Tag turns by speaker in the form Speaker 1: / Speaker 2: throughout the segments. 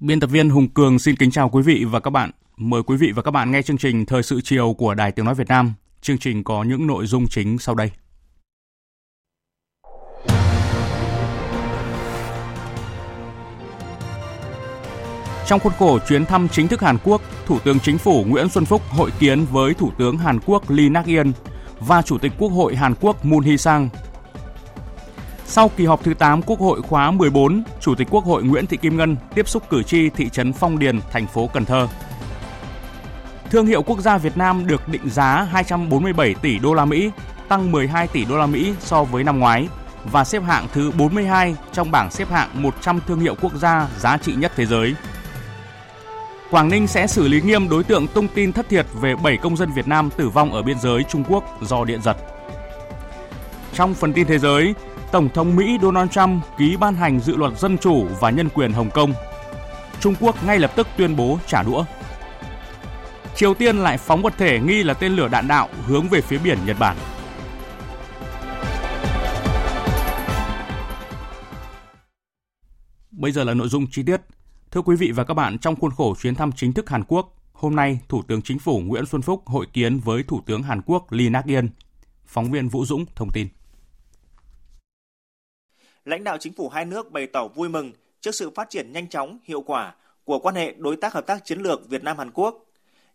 Speaker 1: Biên tập viên Hùng Cường xin kính chào quý vị và các bạn. Mời quý vị và các bạn nghe chương trình Thời sự chiều của Đài Tiếng Nói Việt Nam. Chương trình có những nội dung chính sau đây. Trong khuôn khổ chuyến thăm chính thức Hàn Quốc, Thủ tướng Chính phủ Nguyễn Xuân Phúc hội kiến với Thủ tướng Hàn Quốc Lee Nak-yeon và Chủ tịch Quốc hội Hàn Quốc Moon Hee-sang sau kỳ họp thứ 8 Quốc hội khóa 14, Chủ tịch Quốc hội Nguyễn Thị Kim Ngân tiếp xúc cử tri thị trấn Phong Điền, thành phố Cần Thơ. Thương hiệu quốc gia Việt Nam được định giá 247 tỷ đô la Mỹ, tăng 12 tỷ đô la Mỹ so với năm ngoái và xếp hạng thứ 42 trong bảng xếp hạng 100 thương hiệu quốc gia giá trị nhất thế giới. Quảng Ninh sẽ xử lý nghiêm đối tượng tung tin thất thiệt về 7 công dân Việt Nam tử vong ở biên giới Trung Quốc do điện giật. Trong phần tin thế giới, Tổng thống Mỹ Donald Trump ký ban hành dự luật dân chủ và nhân quyền Hồng Kông. Trung Quốc ngay lập tức tuyên bố trả đũa. Triều Tiên lại phóng vật thể nghi là tên lửa đạn đạo hướng về phía biển Nhật Bản. Bây giờ là nội dung chi tiết. Thưa quý vị và các bạn, trong khuôn khổ chuyến thăm chính thức Hàn Quốc, hôm nay Thủ tướng Chính phủ Nguyễn Xuân Phúc hội kiến với Thủ tướng Hàn Quốc Lee Nak-yeon. Phóng viên Vũ Dũng thông tin
Speaker 2: lãnh đạo chính phủ hai nước bày tỏ vui mừng trước sự phát triển nhanh chóng, hiệu quả của quan hệ đối tác hợp tác chiến lược Việt Nam Hàn Quốc,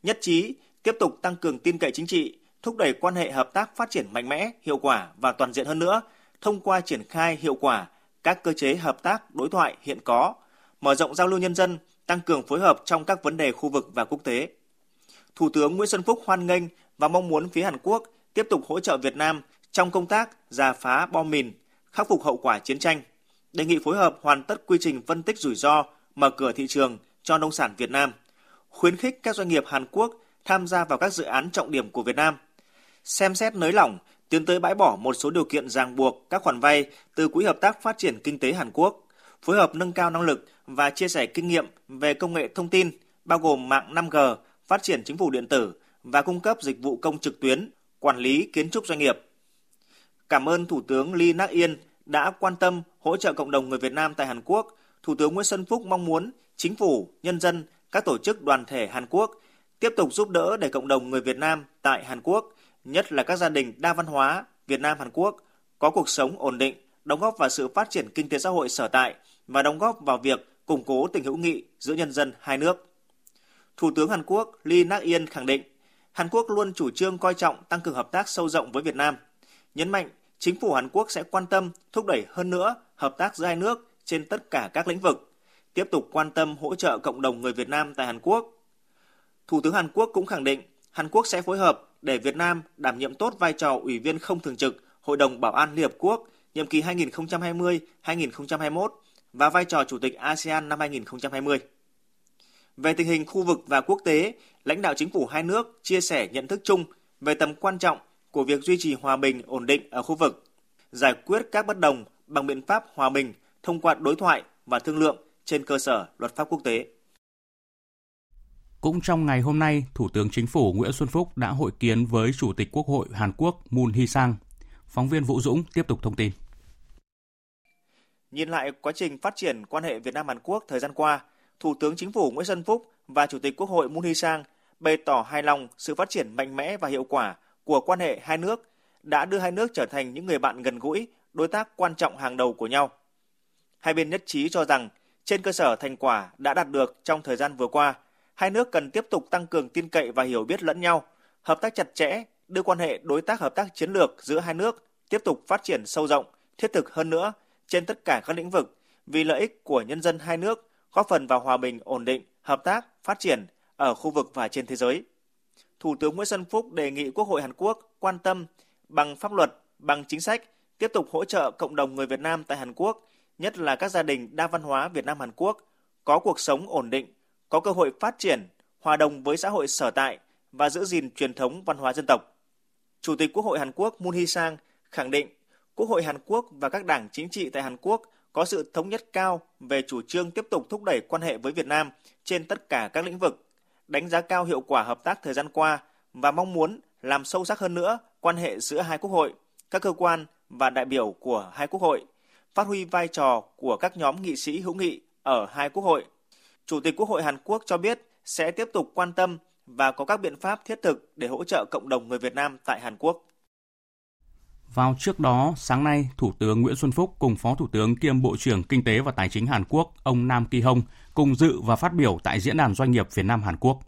Speaker 2: nhất trí tiếp tục tăng cường tin cậy chính trị, thúc đẩy quan hệ hợp tác phát triển mạnh mẽ, hiệu quả và toàn diện hơn nữa thông qua triển khai hiệu quả các cơ chế hợp tác đối thoại hiện có, mở rộng giao lưu nhân dân, tăng cường phối hợp trong các vấn đề khu vực và quốc tế. Thủ tướng Nguyễn Xuân Phúc hoan nghênh và mong muốn phía Hàn Quốc tiếp tục hỗ trợ Việt Nam trong công tác giả phá bom mìn, khắc phục hậu quả chiến tranh, đề nghị phối hợp hoàn tất quy trình phân tích rủi ro, mở cửa thị trường cho nông sản Việt Nam, khuyến khích các doanh nghiệp Hàn Quốc tham gia vào các dự án trọng điểm của Việt Nam, xem xét nới lỏng, tiến tới bãi bỏ một số điều kiện ràng buộc các khoản vay từ Quỹ Hợp tác Phát triển Kinh tế Hàn Quốc, phối hợp nâng cao năng lực và chia sẻ kinh nghiệm về công nghệ thông tin, bao gồm mạng 5G, phát triển chính phủ điện tử và cung cấp dịch vụ công trực tuyến, quản lý kiến trúc doanh nghiệp. Cảm ơn Thủ tướng Lee Nak-yên đã quan tâm hỗ trợ cộng đồng người Việt Nam tại Hàn Quốc. Thủ tướng Nguyễn Xuân Phúc mong muốn chính phủ, nhân dân, các tổ chức đoàn thể Hàn Quốc tiếp tục giúp đỡ để cộng đồng người Việt Nam tại Hàn Quốc, nhất là các gia đình đa văn hóa Việt Nam Hàn Quốc có cuộc sống ổn định, đóng góp vào sự phát triển kinh tế xã hội sở tại và đóng góp vào việc củng cố tình hữu nghị giữa nhân dân hai nước. Thủ tướng Hàn Quốc Lee Nak-yên khẳng định, Hàn Quốc luôn chủ trương coi trọng tăng cường hợp tác sâu rộng với Việt Nam – nhấn mạnh chính phủ Hàn Quốc sẽ quan tâm thúc đẩy hơn nữa hợp tác giữa hai nước trên tất cả các lĩnh vực, tiếp tục quan tâm hỗ trợ cộng đồng người Việt Nam tại Hàn Quốc. Thủ tướng Hàn Quốc cũng khẳng định Hàn Quốc sẽ phối hợp để Việt Nam đảm nhiệm tốt vai trò ủy viên không thường trực Hội đồng Bảo an Liên Hợp Quốc nhiệm kỳ 2020-2021 và vai trò Chủ tịch ASEAN năm 2020. Về tình hình khu vực và quốc tế, lãnh đạo chính phủ hai nước chia sẻ nhận thức chung về tầm quan trọng của việc duy trì hòa bình ổn định ở khu vực, giải quyết các bất đồng bằng biện pháp hòa bình thông qua đối thoại và thương lượng trên cơ sở luật pháp quốc tế.
Speaker 1: Cũng trong ngày hôm nay, Thủ tướng Chính phủ Nguyễn Xuân Phúc đã hội kiến với Chủ tịch Quốc hội Hàn Quốc Moon Hee-sang. Phóng viên Vũ Dũng tiếp tục thông tin.
Speaker 2: Nhìn lại quá trình phát triển quan hệ Việt Nam Hàn Quốc thời gian qua, Thủ tướng Chính phủ Nguyễn Xuân Phúc và Chủ tịch Quốc hội Moon Hee-sang bày tỏ hài lòng sự phát triển mạnh mẽ và hiệu quả của quan hệ hai nước đã đưa hai nước trở thành những người bạn gần gũi, đối tác quan trọng hàng đầu của nhau. Hai bên nhất trí cho rằng trên cơ sở thành quả đã đạt được trong thời gian vừa qua, hai nước cần tiếp tục tăng cường tin cậy và hiểu biết lẫn nhau, hợp tác chặt chẽ, đưa quan hệ đối tác hợp tác chiến lược giữa hai nước tiếp tục phát triển sâu rộng, thiết thực hơn nữa trên tất cả các lĩnh vực vì lợi ích của nhân dân hai nước, góp phần vào hòa bình, ổn định, hợp tác, phát triển ở khu vực và trên thế giới. Thủ tướng Nguyễn Xuân Phúc đề nghị Quốc hội Hàn Quốc quan tâm bằng pháp luật, bằng chính sách tiếp tục hỗ trợ cộng đồng người Việt Nam tại Hàn Quốc, nhất là các gia đình đa văn hóa Việt Nam Hàn Quốc có cuộc sống ổn định, có cơ hội phát triển, hòa đồng với xã hội sở tại và giữ gìn truyền thống văn hóa dân tộc. Chủ tịch Quốc hội Hàn Quốc Moon Hee-sang khẳng định Quốc hội Hàn Quốc và các đảng chính trị tại Hàn Quốc có sự thống nhất cao về chủ trương tiếp tục thúc đẩy quan hệ với Việt Nam trên tất cả các lĩnh vực, đánh giá cao hiệu quả hợp tác thời gian qua và mong muốn làm sâu sắc hơn nữa quan hệ giữa hai quốc hội, các cơ quan và đại biểu của hai quốc hội, phát huy vai trò của các nhóm nghị sĩ hữu nghị ở hai quốc hội. Chủ tịch Quốc hội Hàn Quốc cho biết sẽ tiếp tục quan tâm và có các biện pháp thiết thực để hỗ trợ cộng đồng người Việt Nam tại Hàn Quốc.
Speaker 1: Vào trước đó, sáng nay, Thủ tướng Nguyễn Xuân Phúc cùng Phó Thủ tướng kiêm Bộ trưởng Kinh tế và Tài chính Hàn Quốc, ông Nam Ki Hong, cùng dự và phát biểu tại Diễn đàn Doanh nghiệp Việt Nam Hàn Quốc.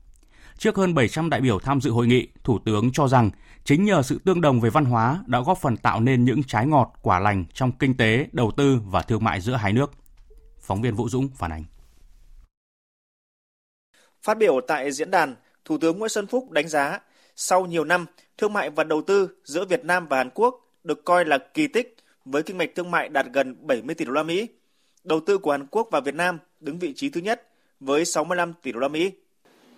Speaker 1: Trước hơn 700 đại biểu tham dự hội nghị, Thủ tướng cho rằng chính nhờ sự tương đồng về văn hóa đã góp phần tạo nên những trái ngọt, quả lành trong kinh tế, đầu tư và thương mại giữa hai nước. Phóng viên Vũ Dũng phản ánh.
Speaker 2: Phát biểu tại diễn đàn, Thủ tướng Nguyễn Xuân Phúc đánh giá sau nhiều năm, thương mại và đầu tư giữa Việt Nam và Hàn Quốc được coi là kỳ tích với kinh mạch thương mại đạt gần 70 tỷ đô la Mỹ. Đầu tư của Hàn Quốc vào Việt Nam đứng vị trí thứ nhất với 65 tỷ đô la Mỹ.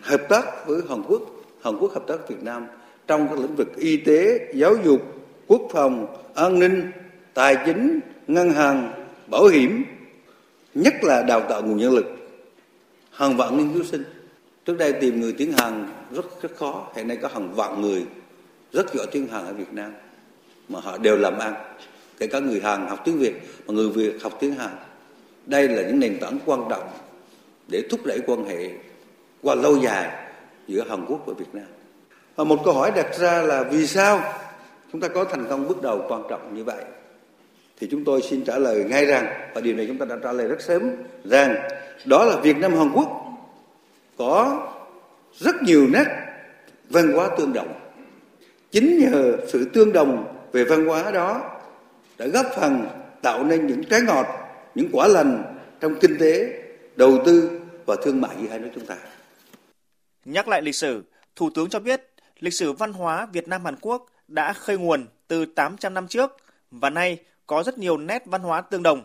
Speaker 3: Hợp tác với Hàn Quốc, Hàn Quốc hợp tác Việt Nam trong các lĩnh vực y tế, giáo dục, quốc phòng, an ninh, tài chính, ngân hàng, bảo hiểm, nhất là đào tạo nguồn nhân lực, hàng vạn nghiên cứu sinh. Trước đây tìm người tiếng Hàn rất rất khó, hiện nay có hàng vạn người rất giỏi tiếng Hàn ở Việt Nam mà họ đều làm ăn kể cả người Hàn học tiếng Việt mà người Việt học tiếng Hàn đây là những nền tảng quan trọng để thúc đẩy quan hệ qua lâu dài giữa Hàn Quốc và Việt Nam. Và một câu hỏi đặt ra là vì sao chúng ta có thành công bước đầu quan trọng như vậy? Thì chúng tôi xin trả lời ngay rằng và điều này chúng ta đã trả lời rất sớm rằng đó là Việt Nam Hàn Quốc có rất nhiều nét văn hóa tương đồng. Chính nhờ sự tương đồng về văn hóa đó đã góp phần tạo nên những trái ngọt, những quả lành trong kinh tế, đầu tư và thương mại giữa hai nước chúng ta.
Speaker 2: Nhắc lại lịch sử, Thủ tướng cho biết lịch sử văn hóa Việt Nam Hàn Quốc đã khơi nguồn từ 800 năm trước và nay có rất nhiều nét văn hóa tương đồng.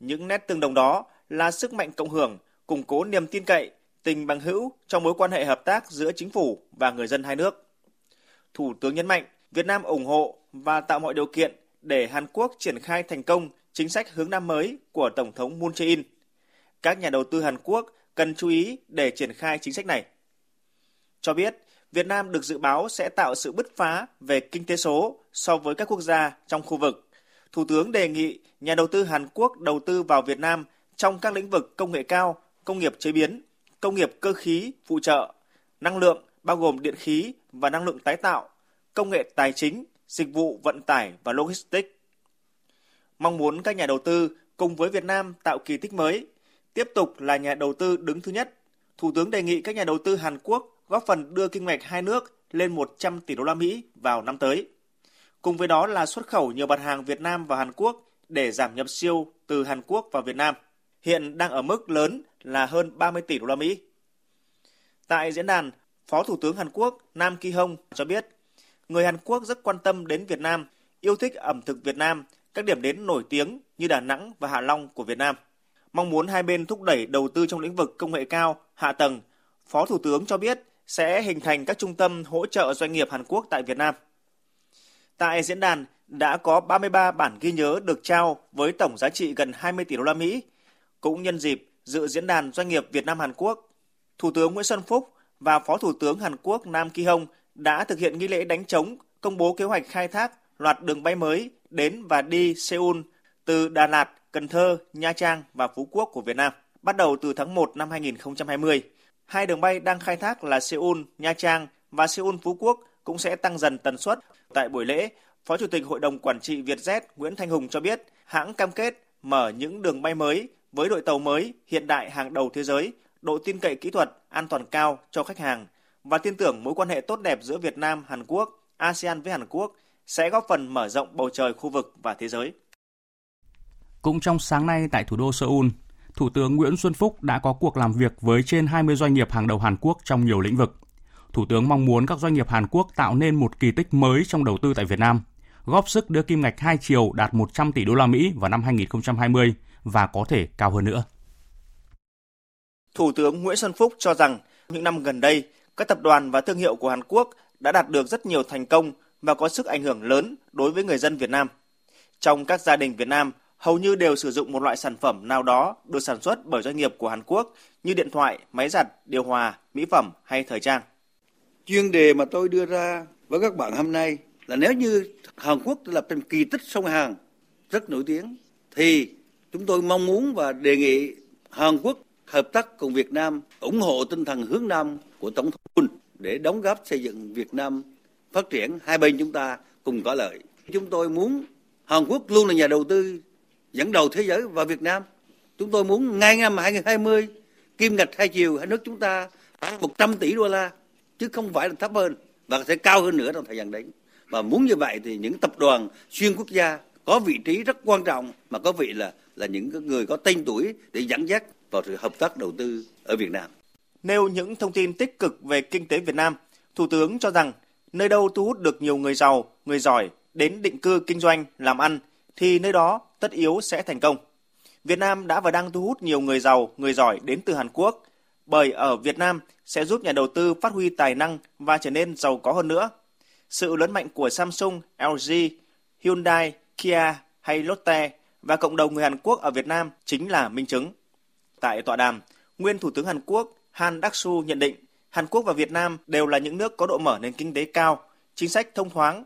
Speaker 2: Những nét tương đồng đó là sức mạnh cộng hưởng, củng cố niềm tin cậy, tình bằng hữu trong mối quan hệ hợp tác giữa chính phủ và người dân hai nước. Thủ tướng nhấn mạnh Việt Nam ủng hộ và tạo mọi điều kiện để Hàn Quốc triển khai thành công chính sách hướng Nam mới của Tổng thống Moon Jae-in. Các nhà đầu tư Hàn Quốc cần chú ý để triển khai chính sách này. Cho biết, Việt Nam được dự báo sẽ tạo sự bứt phá về kinh tế số so với các quốc gia trong khu vực. Thủ tướng đề nghị nhà đầu tư Hàn Quốc đầu tư vào Việt Nam trong các lĩnh vực công nghệ cao, công nghiệp chế biến, công nghiệp cơ khí, phụ trợ, năng lượng bao gồm điện khí và năng lượng tái tạo, công nghệ tài chính, dịch vụ vận tải và logistics. Mong muốn các nhà đầu tư cùng với Việt Nam tạo kỳ tích mới, tiếp tục là nhà đầu tư đứng thứ nhất. Thủ tướng đề nghị các nhà đầu tư Hàn Quốc góp phần đưa kinh ngạch hai nước lên 100 tỷ đô la Mỹ vào năm tới. Cùng với đó là xuất khẩu nhiều mặt hàng Việt Nam vào Hàn Quốc để giảm nhập siêu từ Hàn Quốc vào Việt Nam. Hiện đang ở mức lớn là hơn 30 tỷ đô la Mỹ. Tại diễn đàn, Phó Thủ tướng Hàn Quốc Nam Ki Hong cho biết người Hàn Quốc rất quan tâm đến Việt Nam, yêu thích ẩm thực Việt Nam, các điểm đến nổi tiếng như Đà Nẵng và Hạ Long của Việt Nam. Mong muốn hai bên thúc đẩy đầu tư trong lĩnh vực công nghệ cao, hạ tầng. Phó Thủ tướng cho biết sẽ hình thành các trung tâm hỗ trợ doanh nghiệp Hàn Quốc tại Việt Nam. Tại diễn đàn đã có 33 bản ghi nhớ được trao với tổng giá trị gần 20 tỷ đô la Mỹ. Cũng nhân dịp dự diễn đàn doanh nghiệp Việt Nam Hàn Quốc, Thủ tướng Nguyễn Xuân Phúc và Phó Thủ tướng Hàn Quốc Nam Ki Hong đã thực hiện nghi lễ đánh trống công bố kế hoạch khai thác loạt đường bay mới đến và đi Seoul từ Đà Lạt, Cần Thơ, Nha Trang và Phú Quốc của Việt Nam bắt đầu từ tháng 1 năm 2020. Hai đường bay đang khai thác là Seoul, Nha Trang và Seoul Phú Quốc cũng sẽ tăng dần tần suất. Tại buổi lễ, Phó Chủ tịch Hội đồng Quản trị Vietjet Nguyễn Thanh Hùng cho biết hãng cam kết mở những đường bay mới với đội tàu mới hiện đại hàng đầu thế giới, độ tin cậy kỹ thuật, an toàn cao cho khách hàng – và tin tưởng mối quan hệ tốt đẹp giữa Việt Nam, Hàn Quốc, ASEAN với Hàn Quốc sẽ góp phần mở rộng bầu trời khu vực và thế giới.
Speaker 1: Cũng trong sáng nay tại thủ đô Seoul, Thủ tướng Nguyễn Xuân Phúc đã có cuộc làm việc với trên 20 doanh nghiệp hàng đầu Hàn Quốc trong nhiều lĩnh vực. Thủ tướng mong muốn các doanh nghiệp Hàn Quốc tạo nên một kỳ tích mới trong đầu tư tại Việt Nam, góp sức đưa kim ngạch hai chiều đạt 100 tỷ đô la Mỹ vào năm 2020 và có thể cao hơn nữa.
Speaker 2: Thủ tướng Nguyễn Xuân Phúc cho rằng những năm gần đây, các tập đoàn và thương hiệu của Hàn Quốc đã đạt được rất nhiều thành công và có sức ảnh hưởng lớn đối với người dân Việt Nam. Trong các gia đình Việt Nam, hầu như đều sử dụng một loại sản phẩm nào đó được sản xuất bởi doanh nghiệp của Hàn Quốc như điện thoại, máy giặt, điều hòa, mỹ phẩm hay thời trang.
Speaker 3: Chuyên đề mà tôi đưa ra với các bạn hôm nay là nếu như Hàn Quốc lập thành kỳ tích sông Hàn rất nổi tiếng thì chúng tôi mong muốn và đề nghị Hàn Quốc hợp tác cùng Việt Nam ủng hộ tinh thần hướng Nam của Tổng thống Moon để đóng góp xây dựng Việt Nam phát triển hai bên chúng ta cùng có lợi. Chúng tôi muốn Hàn Quốc luôn là nhà đầu tư dẫn đầu thế giới vào Việt Nam. Chúng tôi muốn ngay năm 2020 kim ngạch hai chiều hai nước chúng ta khoảng 100 tỷ đô la chứ không phải là thấp hơn và sẽ cao hơn nữa trong thời gian đến. Và muốn như vậy thì những tập đoàn xuyên quốc gia có vị trí rất quan trọng mà có vị là là những người có tên tuổi để dẫn dắt vào sự hợp tác đầu tư ở Việt Nam.
Speaker 2: Nêu những thông tin tích cực về kinh tế Việt Nam, Thủ tướng cho rằng nơi đâu thu hút được nhiều người giàu, người giỏi đến định cư kinh doanh, làm ăn thì nơi đó tất yếu sẽ thành công. Việt Nam đã và đang thu hút nhiều người giàu, người giỏi đến từ Hàn Quốc, bởi ở Việt Nam sẽ giúp nhà đầu tư phát huy tài năng và trở nên giàu có hơn nữa. Sự lớn mạnh của Samsung, LG, Hyundai, Kia hay Lotte và cộng đồng người Hàn Quốc ở Việt Nam chính là minh chứng. Tại tọa đàm, nguyên Thủ tướng Hàn Quốc Han Đắc-su nhận định Hàn Quốc và Việt Nam đều là những nước có độ mở nền kinh tế cao, chính sách thông thoáng.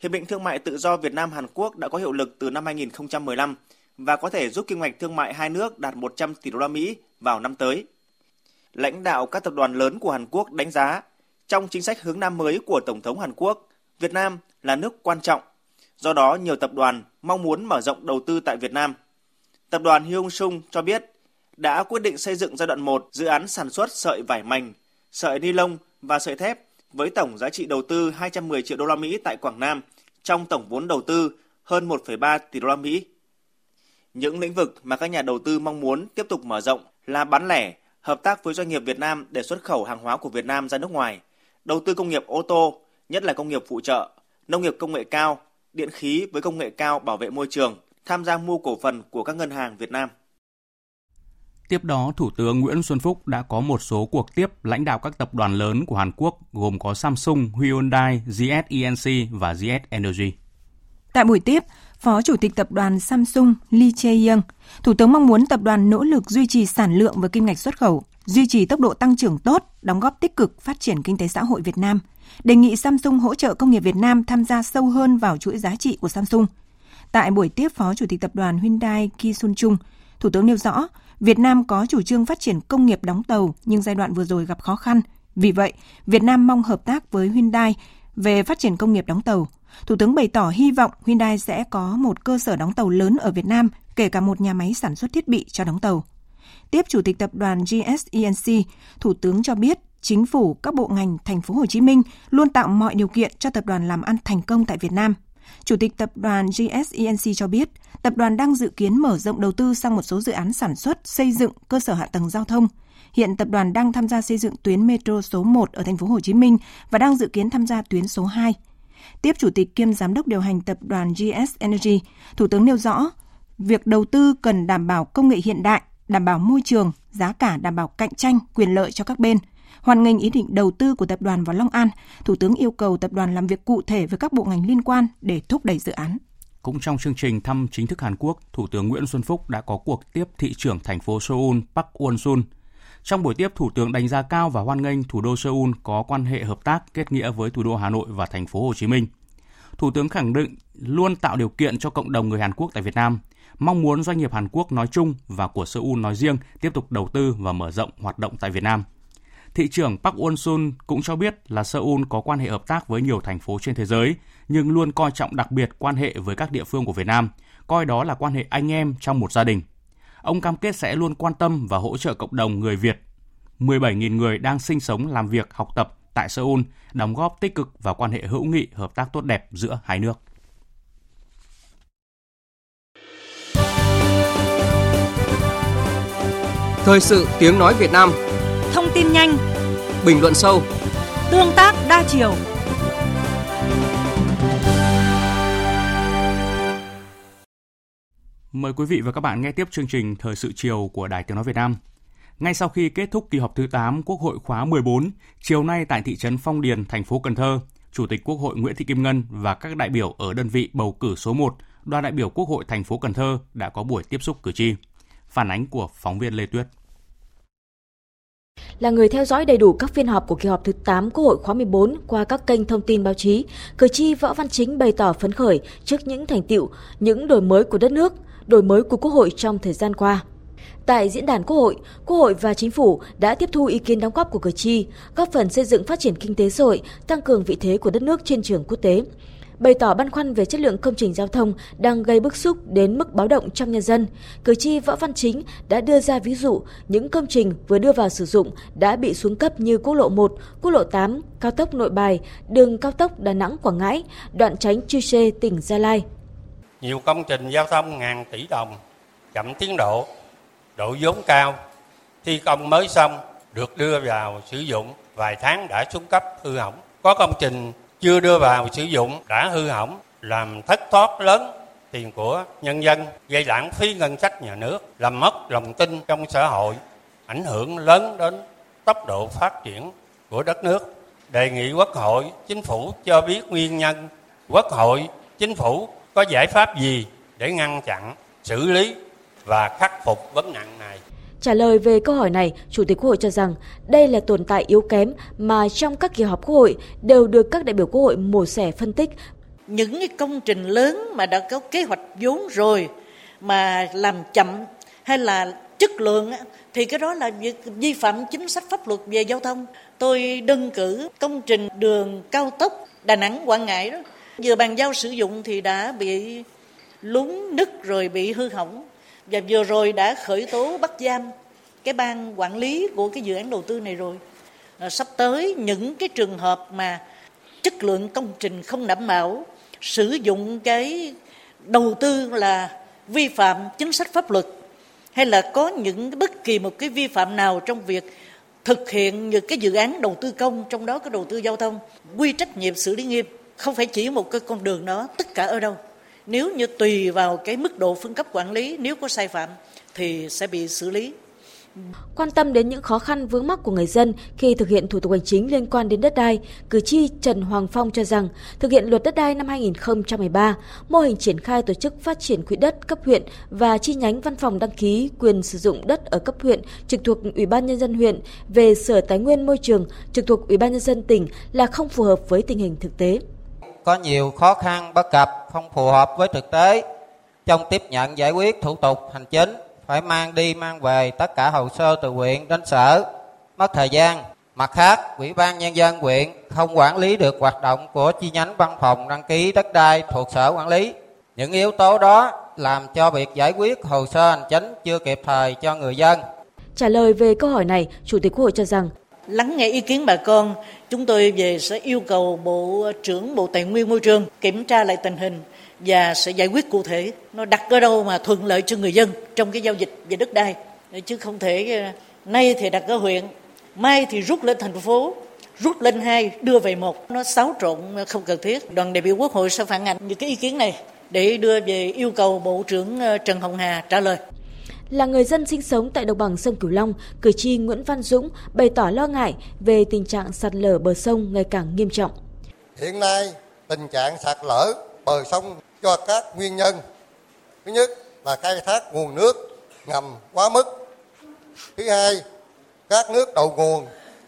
Speaker 2: Hiệp định Thương mại Tự do Việt Nam Hàn Quốc đã có hiệu lực từ năm 2015 và có thể giúp kim ngạch thương mại hai nước đạt 100 tỷ đô la Mỹ vào năm tới. Lãnh đạo các tập đoàn lớn của Hàn Quốc đánh giá, trong chính sách hướng Nam mới của Tổng thống Hàn Quốc, Việt Nam là nước quan trọng. Do đó, nhiều tập đoàn mong muốn mở rộng đầu tư tại Việt Nam. Tập đoàn Hyung Sung cho biết đã quyết định xây dựng giai đoạn 1 dự án sản xuất sợi vải mành, sợi ni lông và sợi thép với tổng giá trị đầu tư 210 triệu đô la Mỹ tại Quảng Nam trong tổng vốn đầu tư hơn 1,3 tỷ đô la Mỹ. Những lĩnh vực mà các nhà đầu tư mong muốn tiếp tục mở rộng là bán lẻ, hợp tác với doanh nghiệp Việt Nam để xuất khẩu hàng hóa của Việt Nam ra nước ngoài, đầu tư công nghiệp ô tô, nhất là công nghiệp phụ trợ, nông nghiệp công nghệ cao, điện khí với công nghệ cao bảo vệ môi trường, tham gia mua cổ phần của các ngân hàng Việt Nam.
Speaker 1: Tiếp đó, Thủ tướng Nguyễn Xuân Phúc đã có một số cuộc tiếp lãnh đạo các tập đoàn lớn của Hàn Quốc gồm có Samsung, Hyundai, GS ENC và GS Energy.
Speaker 4: Tại buổi tiếp, Phó Chủ tịch Tập đoàn Samsung Lee Chae-young, Thủ tướng mong muốn tập đoàn nỗ lực duy trì sản lượng và kim ngạch xuất khẩu, duy trì tốc độ tăng trưởng tốt, đóng góp tích cực phát triển kinh tế xã hội Việt Nam. Đề nghị Samsung hỗ trợ công nghiệp Việt Nam tham gia sâu hơn vào chuỗi giá trị của Samsung. Tại buổi tiếp Phó Chủ tịch Tập đoàn Hyundai Ki Sun Chung, Thủ tướng nêu rõ, Việt Nam có chủ trương phát triển công nghiệp đóng tàu nhưng giai đoạn vừa rồi gặp khó khăn. Vì vậy, Việt Nam mong hợp tác với Hyundai về phát triển công nghiệp đóng tàu. Thủ tướng bày tỏ hy vọng Hyundai sẽ có một cơ sở đóng tàu lớn ở Việt Nam, kể cả một nhà máy sản xuất thiết bị cho đóng tàu. Tiếp Chủ tịch tập đoàn GSENC, Thủ tướng cho biết chính phủ, các bộ ngành thành phố Hồ Chí Minh luôn tạo mọi điều kiện cho tập đoàn làm ăn thành công tại Việt Nam. Chủ tịch tập đoàn GSENC cho biết, tập đoàn đang dự kiến mở rộng đầu tư sang một số dự án sản xuất, xây dựng cơ sở hạ tầng giao thông. Hiện tập đoàn đang tham gia xây dựng tuyến metro số 1 ở thành phố Hồ Chí Minh và đang dự kiến tham gia tuyến số 2. Tiếp Chủ tịch kiêm Giám đốc điều hành tập đoàn GS Energy, Thủ tướng nêu rõ, việc đầu tư cần đảm bảo công nghệ hiện đại, đảm bảo môi trường, giá cả đảm bảo cạnh tranh, quyền lợi cho các bên. Hoàn ngành ý định đầu tư của tập đoàn vào Long An, Thủ tướng yêu cầu tập đoàn làm việc cụ thể với các bộ ngành liên quan để thúc đẩy dự án.
Speaker 1: Cũng trong chương trình thăm chính thức Hàn Quốc, Thủ tướng Nguyễn Xuân Phúc đã có cuộc tiếp thị trưởng thành phố Seoul Park Won-sun. Trong buổi tiếp, Thủ tướng đánh giá cao và hoan nghênh thủ đô Seoul có quan hệ hợp tác kết nghĩa với thủ đô Hà Nội và thành phố Hồ Chí Minh. Thủ tướng khẳng định luôn tạo điều kiện cho cộng đồng người Hàn Quốc tại Việt Nam, mong muốn doanh nghiệp Hàn Quốc nói chung và của Seoul nói riêng tiếp tục đầu tư và mở rộng hoạt động tại Việt Nam. Thị trưởng Park Won-sun cũng cho biết là Seoul có quan hệ hợp tác với nhiều thành phố trên thế giới, nhưng luôn coi trọng đặc biệt quan hệ với các địa phương của Việt Nam, coi đó là quan hệ anh em trong một gia đình. Ông cam kết sẽ luôn quan tâm và hỗ trợ cộng đồng người Việt. 17.000 người đang sinh sống, làm việc, học tập tại Seoul, đóng góp tích cực vào quan hệ hữu nghị, hợp tác tốt đẹp giữa hai nước.
Speaker 5: Thời sự tiếng nói Việt Nam
Speaker 6: Thông tin nhanh
Speaker 5: Bình luận sâu
Speaker 6: Tương tác đa chiều
Speaker 1: Mời quý vị và các bạn nghe tiếp chương trình Thời sự chiều của Đài Tiếng Nói Việt Nam. Ngay sau khi kết thúc kỳ họp thứ 8 Quốc hội khóa 14, chiều nay tại thị trấn Phong Điền, thành phố Cần Thơ, Chủ tịch Quốc hội Nguyễn Thị Kim Ngân và các đại biểu ở đơn vị bầu cử số 1, đoàn đại biểu Quốc hội thành phố Cần Thơ đã có buổi tiếp xúc cử tri. Phản ánh của phóng viên Lê Tuyết.
Speaker 7: Là người theo dõi đầy đủ các phiên họp của kỳ họp thứ 8 Quốc hội khóa 14 qua các kênh thông tin báo chí, cử tri Võ Văn Chính bày tỏ phấn khởi trước những thành tiệu, những đổi mới của đất nước, đổi mới của Quốc hội trong thời gian qua. Tại diễn đàn Quốc hội, Quốc hội và Chính phủ đã tiếp thu ý kiến đóng góp của cử tri, góp phần xây dựng phát triển kinh tế xã hội, tăng cường vị thế của đất nước trên trường quốc tế. Bày tỏ băn khoăn về chất lượng công trình giao thông đang gây bức xúc đến mức báo động trong nhân dân, cử tri Võ Văn Chính đã đưa ra ví dụ những công trình vừa đưa vào sử dụng đã bị xuống cấp như quốc lộ 1, quốc lộ 8, cao tốc Nội Bài, đường cao tốc Đà Nẵng Quảng Ngãi, đoạn tránh Chư Sê tỉnh Gia Lai.
Speaker 8: Nhiều công trình giao thông ngàn tỷ đồng chậm tiến độ độ vốn cao, thi công mới xong được đưa vào sử dụng vài tháng đã xuống cấp hư hỏng. Có công trình chưa đưa vào sử dụng đã hư hỏng, làm thất thoát lớn tiền của nhân dân, gây lãng phí ngân sách nhà nước, làm mất lòng tin trong xã hội, ảnh hưởng lớn đến tốc độ phát triển của đất nước. Đề nghị Quốc hội, Chính phủ cho biết nguyên nhân, Quốc hội, Chính phủ có giải pháp gì để ngăn chặn, xử lý và khắc phục vấn nạn này.
Speaker 7: Trả lời về câu hỏi này, Chủ tịch Quốc hội cho rằng đây là tồn tại yếu kém mà trong các kỳ họp Quốc hội đều được các đại biểu Quốc hội mổ xẻ phân tích.
Speaker 9: Những cái công trình lớn mà đã có kế hoạch vốn rồi mà làm chậm hay là chất lượng thì cái đó là việc vi phạm chính sách pháp luật về giao thông. Tôi đơn cử công trình đường cao tốc Đà Nẵng Quảng Ngãi đó vừa bàn giao sử dụng thì đã bị lún nứt rồi bị hư hỏng và vừa rồi đã khởi tố bắt giam cái ban quản lý của cái dự án đầu tư này rồi. À, sắp tới những cái trường hợp mà chất lượng công trình không đảm bảo sử dụng cái đầu tư là vi phạm chính sách pháp luật hay là có những bất kỳ một cái vi phạm nào trong việc thực hiện những cái dự án đầu tư công trong đó có đầu tư giao thông quy trách nhiệm xử lý nghiêm không phải chỉ một cái con đường đó tất cả ở đâu nếu như tùy vào cái mức độ phân cấp quản lý nếu có sai phạm thì sẽ bị xử lý.
Speaker 7: Quan tâm đến những khó khăn vướng mắc của người dân khi thực hiện thủ tục hành chính liên quan đến đất đai, cử tri Trần Hoàng Phong cho rằng thực hiện luật đất đai năm 2013, mô hình triển khai tổ chức phát triển quỹ đất cấp huyện và chi nhánh văn phòng đăng ký quyền sử dụng đất ở cấp huyện trực thuộc Ủy ban nhân dân huyện về Sở Tài nguyên Môi trường trực thuộc Ủy ban nhân dân tỉnh là không phù hợp với tình hình thực tế
Speaker 10: có nhiều khó khăn bất cập không phù hợp với thực tế. Trong tiếp nhận giải quyết thủ tục hành chính phải mang đi mang về tất cả hồ sơ từ huyện đến sở. Mất thời gian. Mặt khác ủy ban nhân dân huyện không quản lý được hoạt động của chi nhánh văn phòng đăng ký đất đai thuộc sở quản lý. Những yếu tố đó làm cho việc giải quyết hồ sơ hành chính chưa kịp thời cho người dân.
Speaker 7: Trả lời về câu hỏi này, Chủ tịch Quốc hội cho rằng
Speaker 9: lắng nghe ý kiến bà con, chúng tôi về sẽ yêu cầu Bộ trưởng Bộ Tài nguyên Môi trường kiểm tra lại tình hình và sẽ giải quyết cụ thể. Nó đặt ở đâu mà thuận lợi cho người dân trong cái giao dịch về đất đai. Chứ không thể ờ, nay thì đặt ở huyện mai thì rút lên thành phố rút lên hai đưa về một. Nó xáo trộn ờ, không cần thiết. Đoàn đại biểu quốc hội sẽ phản ảnh những cái ý kiến này để đưa về yêu cầu bộ trưởng ờ, trần hồng hà trả lời
Speaker 7: là người dân sinh sống tại đồng bằng sông Cửu Long, cử tri Nguyễn Văn Dũng bày tỏ lo ngại về tình trạng sạt lở bờ sông ngày càng nghiêm trọng.
Speaker 11: Hiện nay, tình trạng sạt lở bờ sông do các nguyên nhân. Thứ nhất là khai thác nguồn nước ngầm quá mức. Thứ hai, các nước đầu nguồn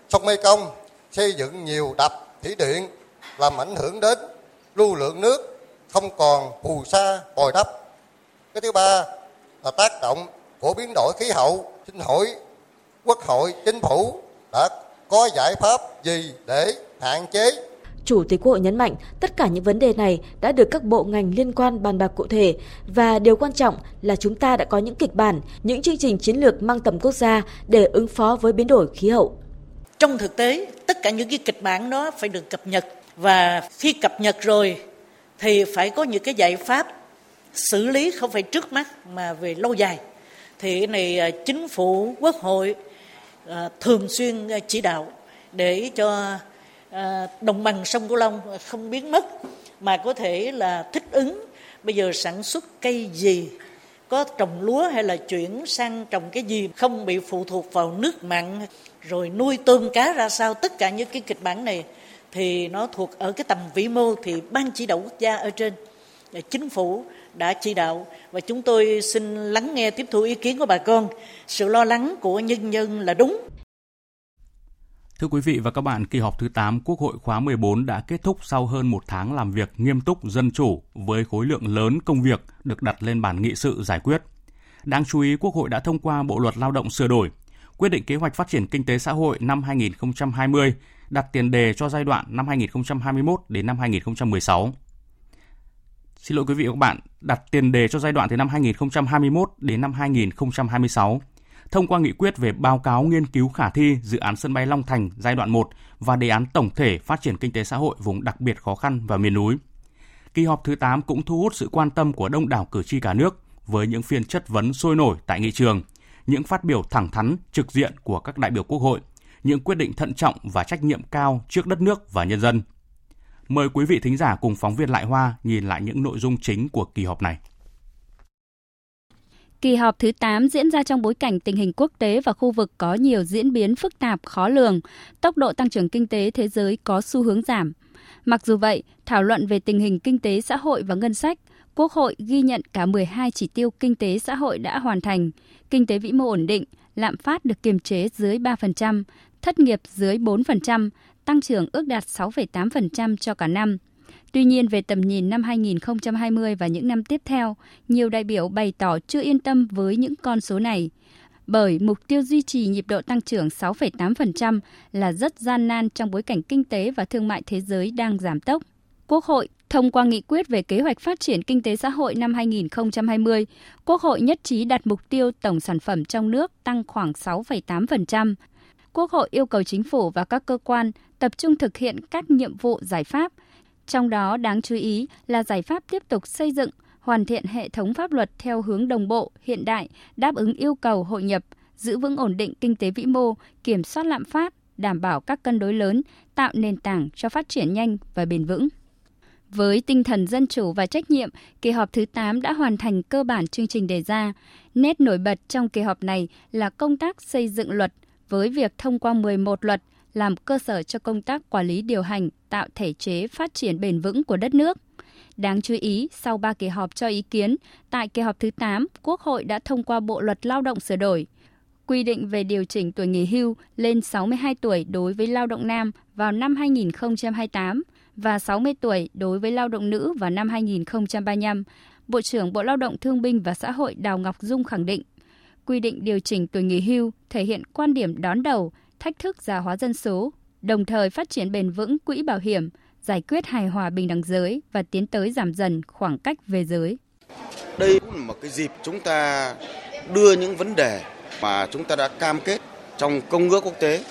Speaker 11: sông Mekong xây dựng nhiều đập thủy điện làm ảnh hưởng đến lưu lượng nước không còn phù sa bồi đắp. Cái thứ ba là tác động của biến đổi khí hậu xin hỏi quốc hội chính phủ đã có giải pháp gì để hạn chế
Speaker 7: Chủ tịch Quốc hội nhấn mạnh tất cả những vấn đề này đã được các bộ ngành liên quan bàn bạc cụ thể và điều quan trọng là chúng ta đã có những kịch bản, những chương trình chiến lược mang tầm quốc gia để ứng phó với biến đổi khí hậu.
Speaker 9: Trong thực tế, tất cả những cái kịch bản đó phải được cập nhật và khi cập nhật rồi thì phải có những cái giải pháp xử lý không phải trước mắt mà về lâu dài thì này à, chính phủ, quốc hội à, thường xuyên à, chỉ đạo để cho đồng bằng sông Cửu Long không biến mất, mà có thể là thích ứng. Bây giờ sản xuất cây gì, có trồng lúa hay là chuyển sang trồng cái gì không bị phụ thuộc vào nước mặn, rồi nuôi tôm cá ra sao, tất cả những cái kịch bản này thì nó thuộc ở cái tầm vĩ mô thì ban chỉ đạo quốc gia ở trên chính phủ đã chỉ đạo và chúng tôi xin lắng nghe tiếp thu ý kiến của bà con sự lo lắng của nhân dân là đúng
Speaker 1: Thưa quý vị và các bạn, kỳ họp thứ 8 Quốc hội khóa 14 đã kết thúc sau hơn một tháng làm việc nghiêm túc dân chủ với khối lượng lớn công việc được đặt lên bàn nghị sự giải quyết. Đáng chú ý, Quốc hội đã thông qua Bộ luật Lao động sửa đổi, quyết định kế hoạch phát triển kinh tế xã hội năm 2020, đặt tiền đề cho giai đoạn năm 2021 đến năm 2016. Xin lỗi quý vị và các bạn, đặt tiền đề cho giai đoạn từ năm 2021 đến năm 2026 thông qua nghị quyết về báo cáo nghiên cứu khả thi dự án sân bay Long Thành giai đoạn 1 và đề án tổng thể phát triển kinh tế xã hội vùng đặc biệt khó khăn và miền núi. Kỳ họp thứ 8 cũng thu hút sự quan tâm của đông đảo cử tri cả nước với những phiên chất vấn sôi nổi tại nghị trường, những phát biểu thẳng thắn, trực diện của các đại biểu Quốc hội, những quyết định thận trọng và trách nhiệm cao trước đất nước và nhân dân. Mời quý vị thính giả cùng phóng viên Lại Hoa nhìn lại những nội dung chính của kỳ họp này.
Speaker 12: Kỳ họp thứ 8 diễn ra trong bối cảnh tình hình quốc tế và khu vực có nhiều diễn biến phức tạp khó lường, tốc độ tăng trưởng kinh tế thế giới có xu hướng giảm. Mặc dù vậy, thảo luận về tình hình kinh tế xã hội và ngân sách, Quốc hội ghi nhận cả 12 chỉ tiêu kinh tế xã hội đã hoàn thành, kinh tế vĩ mô ổn định, lạm phát được kiềm chế dưới 3%, thất nghiệp dưới 4%, tăng trưởng ước đạt 6,8% cho cả năm – Tuy nhiên, về tầm nhìn năm 2020 và những năm tiếp theo, nhiều đại biểu bày tỏ chưa yên tâm với những con số này, bởi mục tiêu duy trì nhịp độ tăng trưởng 6,8% là rất gian nan trong bối cảnh kinh tế và thương mại thế giới đang giảm tốc. Quốc hội thông qua nghị quyết về kế hoạch phát triển kinh tế xã hội năm 2020, Quốc hội nhất trí đặt mục tiêu tổng sản phẩm trong nước tăng khoảng 6,8%. Quốc hội yêu cầu chính phủ và các cơ quan tập trung thực hiện các nhiệm vụ giải pháp trong đó đáng chú ý là giải pháp tiếp tục xây dựng, hoàn thiện hệ thống pháp luật theo hướng đồng bộ, hiện đại, đáp ứng yêu cầu hội nhập, giữ vững ổn định kinh tế vĩ mô, kiểm soát lạm phát, đảm bảo các cân đối lớn, tạo nền tảng cho phát triển nhanh và bền vững. Với tinh thần dân chủ và trách nhiệm, kỳ họp thứ 8 đã hoàn thành cơ bản chương trình đề ra. Nét nổi bật trong kỳ họp này là công tác xây dựng luật với việc thông qua 11 luật làm cơ sở cho công tác quản lý điều hành, tạo thể chế phát triển bền vững của đất nước. Đáng chú ý, sau 3 kỳ họp cho ý kiến, tại kỳ họp thứ 8, Quốc hội đã thông qua Bộ luật Lao động sửa đổi, quy định về điều chỉnh tuổi nghỉ hưu lên 62 tuổi đối với lao động nam vào năm 2028 và 60 tuổi đối với lao động nữ vào năm 2035. Bộ trưởng Bộ Lao động Thương binh và Xã hội Đào Ngọc Dung khẳng định, quy định điều chỉnh tuổi nghỉ hưu thể hiện quan điểm đón đầu thách thức già hóa dân số, đồng thời phát triển bền vững quỹ bảo hiểm, giải quyết hài hòa bình đẳng giới và tiến tới giảm dần khoảng cách về giới.
Speaker 13: Đây cũng là một cái dịp chúng ta đưa những vấn đề mà chúng ta đã cam kết trong công ước quốc tế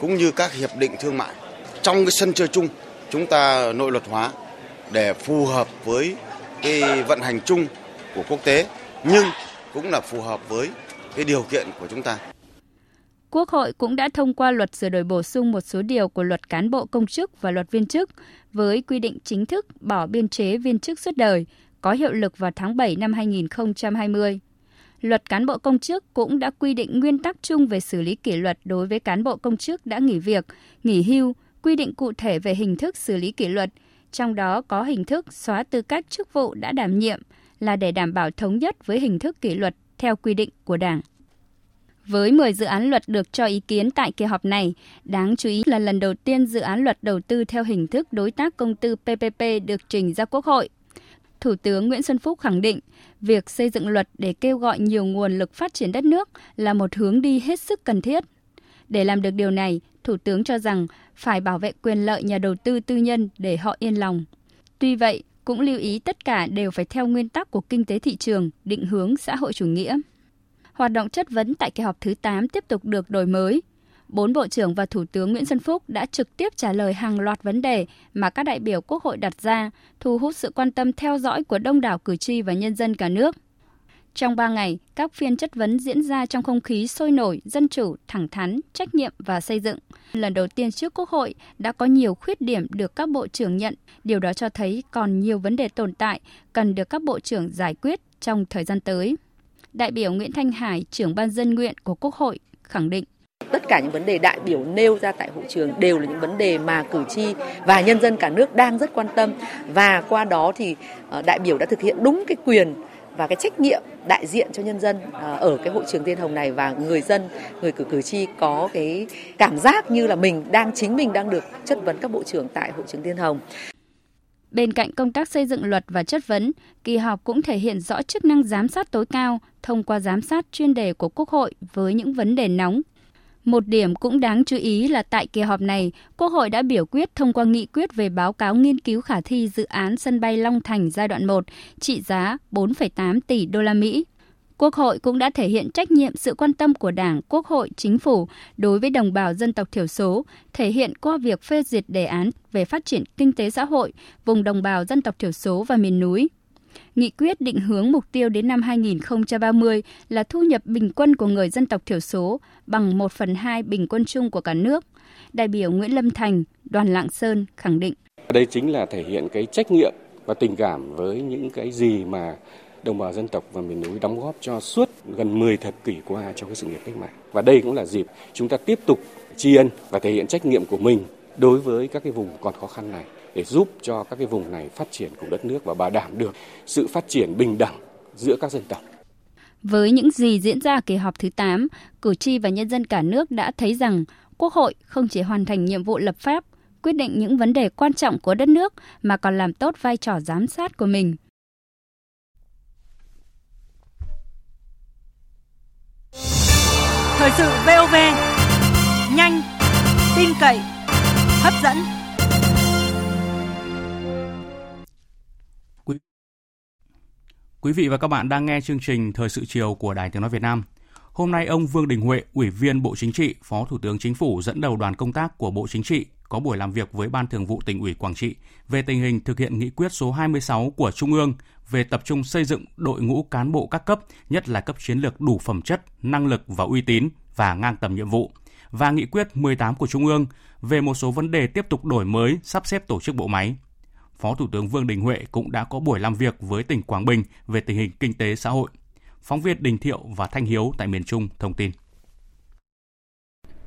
Speaker 13: cũng như các hiệp định thương mại trong cái sân chơi chung chúng ta nội luật hóa để phù hợp với cái vận hành chung của quốc tế nhưng cũng là phù hợp với cái điều kiện của chúng ta.
Speaker 12: Quốc hội cũng đã thông qua luật sửa đổi bổ sung một số điều của luật cán bộ công chức và luật viên chức với quy định chính thức bỏ biên chế viên chức suốt đời, có hiệu lực vào tháng 7 năm 2020. Luật cán bộ công chức cũng đã quy định nguyên tắc chung về xử lý kỷ luật đối với cán bộ công chức đã nghỉ việc, nghỉ hưu, quy định cụ thể về hình thức xử lý kỷ luật, trong đó có hình thức xóa tư cách chức vụ đã đảm nhiệm là để đảm bảo thống nhất với hình thức kỷ luật theo quy định của Đảng. Với 10 dự án luật được cho ý kiến tại kỳ họp này, đáng chú ý là lần đầu tiên dự án luật đầu tư theo hình thức đối tác công tư PPP được trình ra Quốc hội. Thủ tướng Nguyễn Xuân Phúc khẳng định, việc xây dựng luật để kêu gọi nhiều nguồn lực phát triển đất nước là một hướng đi hết sức cần thiết. Để làm được điều này, Thủ tướng cho rằng phải bảo vệ quyền lợi nhà đầu tư tư nhân để họ yên lòng. Tuy vậy, cũng lưu ý tất cả đều phải theo nguyên tắc của kinh tế thị trường, định hướng xã hội chủ nghĩa hoạt động chất vấn tại kỳ họp thứ 8 tiếp tục được đổi mới. Bốn Bộ trưởng và Thủ tướng Nguyễn Xuân Phúc đã trực tiếp trả lời hàng loạt vấn đề mà các đại biểu Quốc hội đặt ra, thu hút sự quan tâm theo dõi của đông đảo cử tri và nhân dân cả nước. Trong 3 ngày, các phiên chất vấn diễn ra trong không khí sôi nổi, dân chủ, thẳng thắn, trách nhiệm và xây dựng. Lần đầu tiên trước Quốc hội đã có nhiều khuyết điểm được các bộ trưởng nhận. Điều đó cho thấy còn nhiều vấn đề tồn tại cần được các bộ trưởng giải quyết trong thời gian tới. Đại biểu Nguyễn Thanh Hải, trưởng ban dân nguyện của Quốc hội, khẳng định.
Speaker 14: Tất cả những vấn đề đại biểu nêu ra tại hội trường đều là những vấn đề mà cử tri và nhân dân cả nước đang rất quan tâm. Và qua đó thì ờ, đại biểu đã thực hiện đúng cái quyền và cái trách nhiệm đại diện cho nhân dân ờ, ở cái hội trường Tiên Hồng này. Và người dân, người cử cử tri có cái cảm giác như là mình đang chính mình đang được chất vấn các bộ trưởng tại hội trường Tiên Hồng.
Speaker 12: Bên cạnh công tác xây dựng luật và chất vấn, kỳ họp cũng thể hiện rõ chức năng giám sát tối cao thông qua giám sát chuyên đề của Quốc hội với những vấn đề nóng một điểm cũng đáng chú ý là tại kỳ họp này, Quốc hội đã biểu quyết thông qua nghị quyết về báo cáo nghiên cứu khả thi dự án sân bay Long Thành giai đoạn 1 trị giá 4,8 tỷ đô la Mỹ. Quốc hội cũng đã thể hiện trách nhiệm sự quan tâm của Đảng, Quốc hội, Chính phủ đối với đồng bào dân tộc thiểu số, thể hiện qua việc phê duyệt đề án về phát triển kinh tế xã hội vùng đồng bào dân tộc thiểu số và miền núi Nghị quyết định hướng mục tiêu đến năm 2030 là thu nhập bình quân của người dân tộc thiểu số bằng 1 phần 2 bình quân chung của cả nước. Đại biểu Nguyễn Lâm Thành, đoàn Lạng Sơn khẳng định.
Speaker 15: Đây chính là thể hiện cái trách nhiệm và tình cảm với những cái gì mà đồng bào dân tộc và miền núi đóng góp cho suốt gần 10 thập kỷ qua trong cái sự nghiệp cách mạng. Và đây cũng là dịp chúng ta tiếp tục tri ân và thể hiện trách nhiệm của mình đối với các cái vùng còn khó khăn này để giúp cho các cái vùng này phát triển cùng đất nước và bảo đảm được sự phát triển bình đẳng giữa các dân tộc.
Speaker 12: Với những gì diễn ra kỳ họp thứ 8, cử tri và nhân dân cả nước đã thấy rằng Quốc hội không chỉ hoàn thành nhiệm vụ lập pháp, quyết định những vấn đề quan trọng của đất nước mà còn làm tốt vai trò giám sát của mình.
Speaker 6: Thời sự VOV, nhanh, tin cậy, hấp dẫn.
Speaker 1: Quý vị và các bạn đang nghe chương trình Thời sự chiều của Đài Tiếng Nói Việt Nam. Hôm nay ông Vương Đình Huệ, Ủy viên Bộ Chính trị, Phó Thủ tướng Chính phủ dẫn đầu đoàn công tác của Bộ Chính trị có buổi làm việc với Ban Thường vụ tỉnh ủy Quảng Trị về tình hình thực hiện nghị quyết số 26 của Trung ương về tập trung xây dựng đội ngũ cán bộ các cấp, nhất là cấp chiến lược đủ phẩm chất, năng lực và uy tín và ngang tầm nhiệm vụ và nghị quyết 18 của Trung ương về một số vấn đề tiếp tục đổi mới, sắp xếp tổ chức bộ máy, Phó Thủ tướng Vương Đình Huệ cũng đã có buổi làm việc với tỉnh Quảng Bình về tình hình kinh tế xã hội. Phóng viên Đình Thiệu và Thanh Hiếu tại miền Trung thông tin.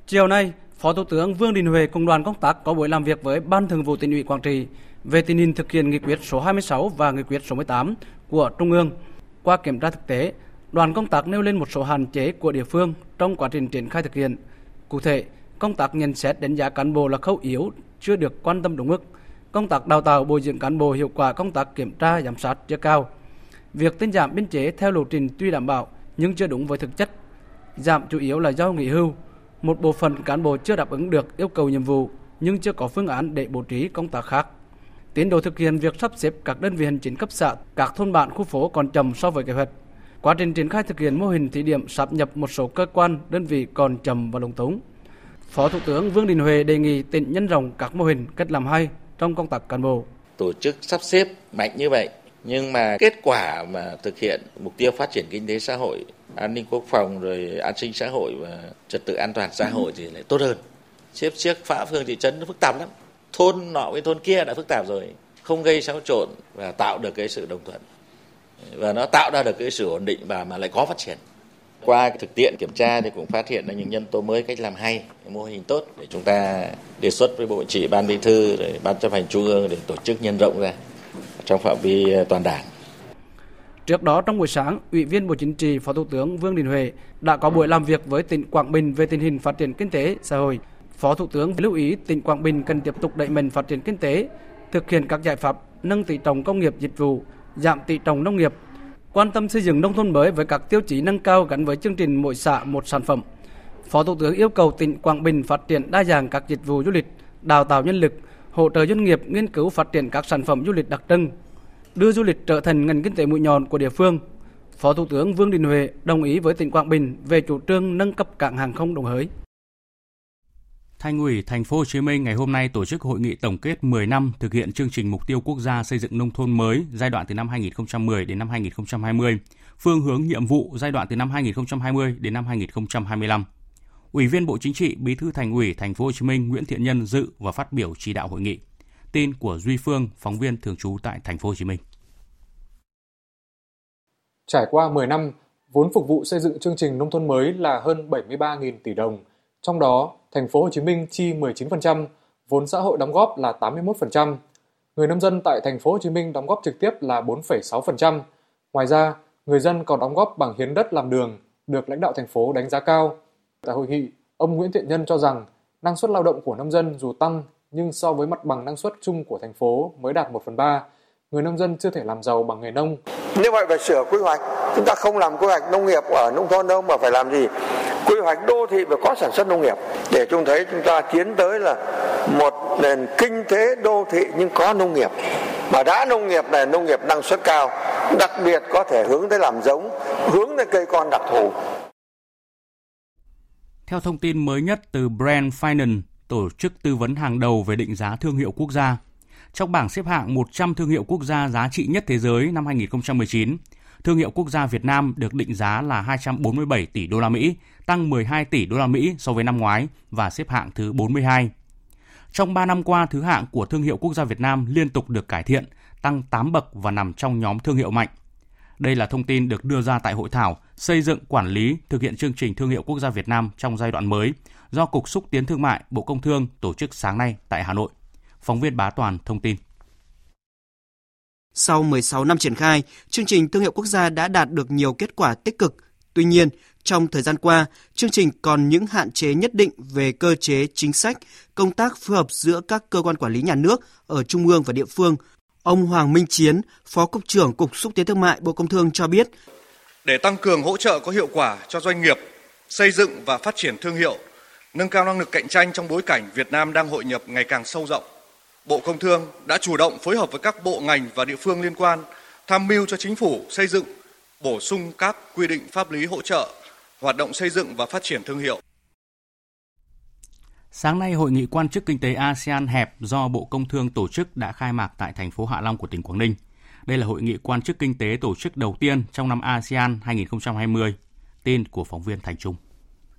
Speaker 16: Chiều nay, Phó Thủ tướng Vương Đình Huệ cùng đoàn công tác có buổi làm việc với Ban Thường vụ tỉnh ủy Quảng Trị về tình hình thực hiện nghị quyết số 26 và nghị quyết số 18 của Trung ương. Qua kiểm tra thực tế, đoàn công tác nêu lên một số hạn chế của địa phương trong quá trình triển khai thực hiện. Cụ thể, công tác nhận xét đánh giá cán bộ là khâu yếu, chưa được quan tâm đúng mức – công tác đào tạo bồi dưỡng cán bộ hiệu quả công tác kiểm tra giám sát chưa cao. Việc tinh giảm biên chế theo lộ trình tuy đảm bảo nhưng chưa đúng với thực chất. Giảm chủ yếu là do nghỉ hưu. Một bộ phận cán bộ chưa đáp ứng được yêu cầu nhiệm vụ nhưng chưa có phương án để bố trí công tác khác. Tiến độ thực hiện việc sắp xếp các đơn vị hành chính cấp xã, các thôn bản khu phố còn chậm so với kế hoạch. Quá trình triển khai thực hiện mô hình thí điểm sáp nhập một số cơ quan, đơn vị còn chậm và lúng túng. Phó Thủ tướng Vương Đình Huệ đề nghị tỉnh nhân rộng các mô hình cách làm hay, trong công tác cán bộ.
Speaker 17: Tổ chức sắp xếp mạnh như vậy nhưng mà kết quả mà thực hiện mục tiêu phát triển kinh tế xã hội, an ninh quốc phòng rồi an sinh xã hội và trật tự an toàn xã hội thì lại tốt hơn. Xếp chiếc phá phường thị trấn nó phức tạp lắm. Thôn nọ với thôn kia đã phức tạp rồi, không gây xáo trộn và tạo được cái sự đồng thuận. Và nó tạo ra được cái sự ổn định và mà lại có phát triển. Qua thực tiễn kiểm tra thì cũng phát hiện ra những nhân tố mới cách làm hay, mô hình tốt để chúng ta đề xuất với Bộ Chỉ, Ban Bí thư, để Ban chấp hành Trung ương để tổ chức nhân rộng ra trong phạm vi toàn đảng.
Speaker 16: Trước đó trong buổi sáng, Ủy viên Bộ Chính trị Phó Thủ tướng Vương Đình Huệ đã có buổi làm việc với tỉnh Quảng Bình về tình hình phát triển kinh tế xã hội. Phó Thủ tướng lưu ý tỉnh Quảng Bình cần tiếp tục đẩy mạnh phát triển kinh tế, thực hiện các giải pháp nâng tỷ trọng công nghiệp dịch vụ, giảm tỷ trọng nông nghiệp, quan tâm xây dựng nông thôn mới với các tiêu chí nâng cao gắn với chương trình mỗi xã một sản phẩm. Phó Thủ tướng yêu cầu tỉnh Quảng Bình phát triển đa dạng các dịch vụ du lịch, đào tạo nhân lực, hỗ trợ doanh nghiệp nghiên cứu phát triển các sản phẩm du lịch đặc trưng, đưa du lịch trở thành ngành kinh tế mũi nhọn của địa phương. Phó Thủ tướng Vương Đình Huệ đồng ý với tỉnh Quảng Bình về chủ trương nâng cấp cảng hàng không Đồng Hới.
Speaker 1: Thành ủy Thành phố Hồ Chí Minh ngày hôm nay tổ chức hội nghị tổng kết 10 năm thực hiện chương trình mục tiêu quốc gia xây dựng nông thôn mới giai đoạn từ năm 2010 đến năm 2020. phương hướng nhiệm vụ giai đoạn từ năm 2020 đến năm 2025. Ủy viên Bộ Chính trị, Bí thư Thành ủy Thành phố Hồ Chí Minh Nguyễn Thiện Nhân dự và phát biểu chỉ đạo hội nghị. Tin của Duy Phương, phóng viên thường trú tại Thành phố Hồ Chí Minh.
Speaker 18: Trải qua 10 năm, vốn phục vụ xây dựng chương trình nông thôn mới là hơn 73.000 tỷ đồng. Trong đó, Thành phố Hồ Chí Minh chi 19%, vốn xã hội đóng góp là 81%. Người nông dân tại Thành phố Hồ Chí Minh đóng góp trực tiếp là 4,6%. Ngoài ra, người dân còn đóng góp bằng hiến đất làm đường, được lãnh đạo thành phố đánh giá cao. Tại hội nghị, ông Nguyễn Thiện Nhân cho rằng năng suất lao động của nông dân dù tăng nhưng so với mặt bằng năng suất chung của thành phố mới đạt 1 phần 3, người nông dân chưa thể làm giàu bằng nghề nông.
Speaker 19: Như vậy phải sửa quy hoạch, chúng ta không làm quy hoạch nông nghiệp ở nông thôn đâu mà phải làm gì? Quy hoạch đô thị và có sản xuất nông nghiệp để chúng thấy chúng ta tiến tới là một nền kinh tế đô thị nhưng có nông nghiệp. Mà đã nông nghiệp này nông nghiệp năng suất cao, đặc biệt có thể hướng tới làm giống, hướng tới cây con đặc thù.
Speaker 1: Theo thông tin mới nhất từ Brand Finance, tổ chức tư vấn hàng đầu về định giá thương hiệu quốc gia, trong bảng xếp hạng 100 thương hiệu quốc gia giá trị nhất thế giới năm 2019, thương hiệu quốc gia Việt Nam được định giá là 247 tỷ đô la Mỹ, tăng 12 tỷ đô la Mỹ so với năm ngoái và xếp hạng thứ 42. Trong 3 năm qua, thứ hạng của thương hiệu quốc gia Việt Nam liên tục được cải thiện, tăng 8 bậc và nằm trong nhóm thương hiệu mạnh. Đây là thông tin được đưa ra tại hội thảo xây dựng quản lý thực hiện chương trình thương hiệu quốc gia Việt Nam trong giai đoạn mới do Cục Xúc tiến Thương mại Bộ Công Thương tổ chức sáng nay tại Hà Nội. Phóng viên Bá Toàn thông tin.
Speaker 20: Sau 16 năm triển khai, chương trình thương hiệu quốc gia đã đạt được nhiều kết quả tích cực. Tuy nhiên, trong thời gian qua, chương trình còn những hạn chế nhất định về cơ chế chính sách, công tác phối hợp giữa các cơ quan quản lý nhà nước ở trung ương và địa phương. Ông Hoàng Minh Chiến, Phó Cục trưởng Cục Xúc tiến Thương mại Bộ Công Thương cho biết.
Speaker 21: Để tăng cường hỗ trợ có hiệu quả cho doanh nghiệp, xây dựng và phát triển thương hiệu, nâng cao năng lực cạnh tranh trong bối cảnh Việt Nam đang hội nhập ngày càng sâu rộng, Bộ Công Thương đã chủ động phối hợp với các bộ ngành và địa phương liên quan tham mưu cho chính phủ xây dựng, bổ sung các quy định pháp lý hỗ trợ hoạt động xây dựng và phát triển thương hiệu.
Speaker 1: Sáng nay, hội nghị quan chức kinh tế ASEAN hẹp do Bộ Công Thương tổ chức đã khai mạc tại thành phố Hạ Long của tỉnh Quảng Ninh. Đây là hội nghị quan chức kinh tế tổ chức đầu tiên trong năm ASEAN 2020. Tin của phóng viên Thành Trung.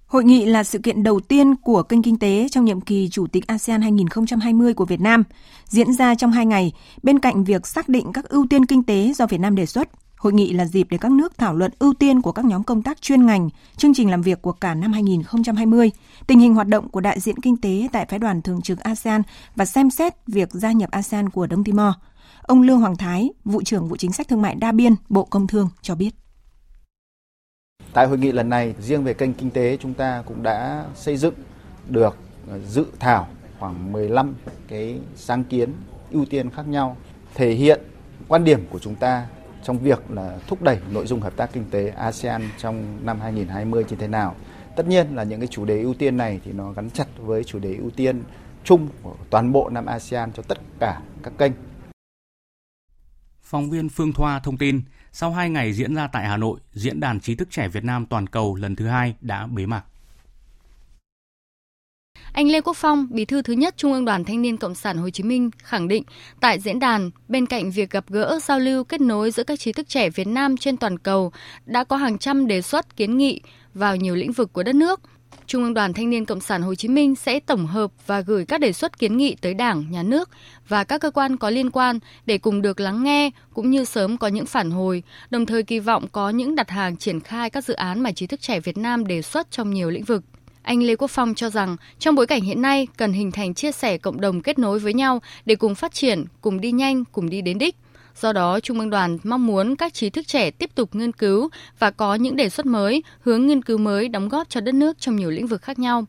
Speaker 4: Hội nghị là sự kiện đầu tiên của kênh kinh tế trong nhiệm kỳ Chủ tịch ASEAN 2020 của Việt Nam, diễn ra trong hai ngày, bên cạnh việc xác định các ưu tiên kinh tế do Việt Nam đề xuất. Hội nghị là dịp để các nước thảo luận ưu tiên của các nhóm công tác chuyên ngành, chương trình làm việc của cả năm 2020, tình hình hoạt động của đại diện kinh tế tại phái đoàn thường trực ASEAN và xem xét việc gia nhập ASEAN của Đông Timor. Ông Lương Hoàng Thái, vụ trưởng vụ chính sách thương mại đa biên, Bộ Công Thương cho biết.
Speaker 22: Tại hội nghị lần này, riêng về kênh kinh tế chúng ta cũng đã xây dựng được ờ, dự thảo khoảng 15 cái sáng kiến ưu tiên khác nhau thể hiện quan điểm của chúng ta trong việc là thúc đẩy nội dung hợp tác kinh tế ASEAN trong năm 2020 như thế nào. Tất nhiên là những cái chủ đề ưu tiên này thì nó gắn chặt với chủ đề ưu tiên chung của toàn bộ năm ASEAN cho tất cả các kênh.
Speaker 1: Phóng viên Phương Thoa thông tin, sau 2 ngày diễn ra tại Hà Nội, Diễn đàn trí thức trẻ Việt Nam toàn cầu lần thứ hai đã bế mạc.
Speaker 12: Anh Lê Quốc Phong, bí thư thứ nhất Trung ương Đoàn Thanh niên Cộng sản Hồ Chí Minh khẳng định tại diễn đàn, bên cạnh việc gặp gỡ, giao lưu, kết nối giữa các trí thức trẻ Việt Nam trên toàn cầu, đã có hàng trăm đề xuất kiến nghị vào nhiều lĩnh vực của đất nước – Trung ương Đoàn Thanh niên Cộng sản Hồ Chí Minh sẽ tổng hợp và gửi các đề xuất kiến nghị tới Đảng, Nhà nước và các cơ quan có liên quan để cùng được lắng nghe cũng như sớm có những phản hồi, đồng thời kỳ vọng có những đặt hàng triển khai các dự án mà trí thức trẻ Việt Nam đề xuất trong nhiều lĩnh vực. Anh Lê Quốc Phong cho rằng trong bối cảnh hiện nay cần hình thành chia sẻ cộng đồng kết nối với nhau để cùng phát triển, cùng đi nhanh, cùng đi đến đích. Do đó, Trung ương đoàn mong muốn các trí thức trẻ tiếp tục nghiên cứu và có những đề xuất mới, hướng nghiên cứu mới đóng góp cho đất nước trong nhiều lĩnh vực khác nhau.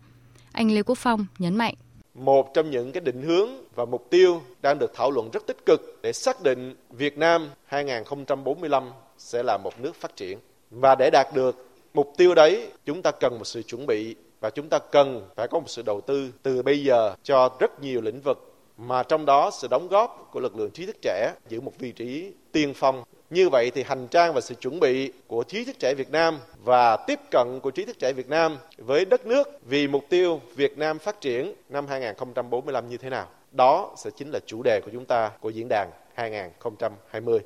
Speaker 12: Anh Lê Quốc Phong nhấn mạnh.
Speaker 23: Một trong những cái định hướng và mục tiêu đang được thảo luận rất tích cực để xác định Việt Nam 2045 sẽ là một nước phát triển. Và để đạt được mục tiêu đấy, chúng ta cần một sự chuẩn bị và chúng ta cần phải có một sự đầu tư từ bây giờ cho rất nhiều lĩnh vực, mà trong đó sự đóng góp của lực lượng trí thức trẻ giữ một vị trí tiên phong. Như vậy thì hành trang và sự chuẩn bị của trí thức trẻ Việt Nam và tiếp cận của trí thức trẻ Việt Nam với đất nước vì mục tiêu Việt Nam phát triển năm 2045 như thế nào. Đó sẽ chính là chủ đề của chúng ta của diễn đàn 2020.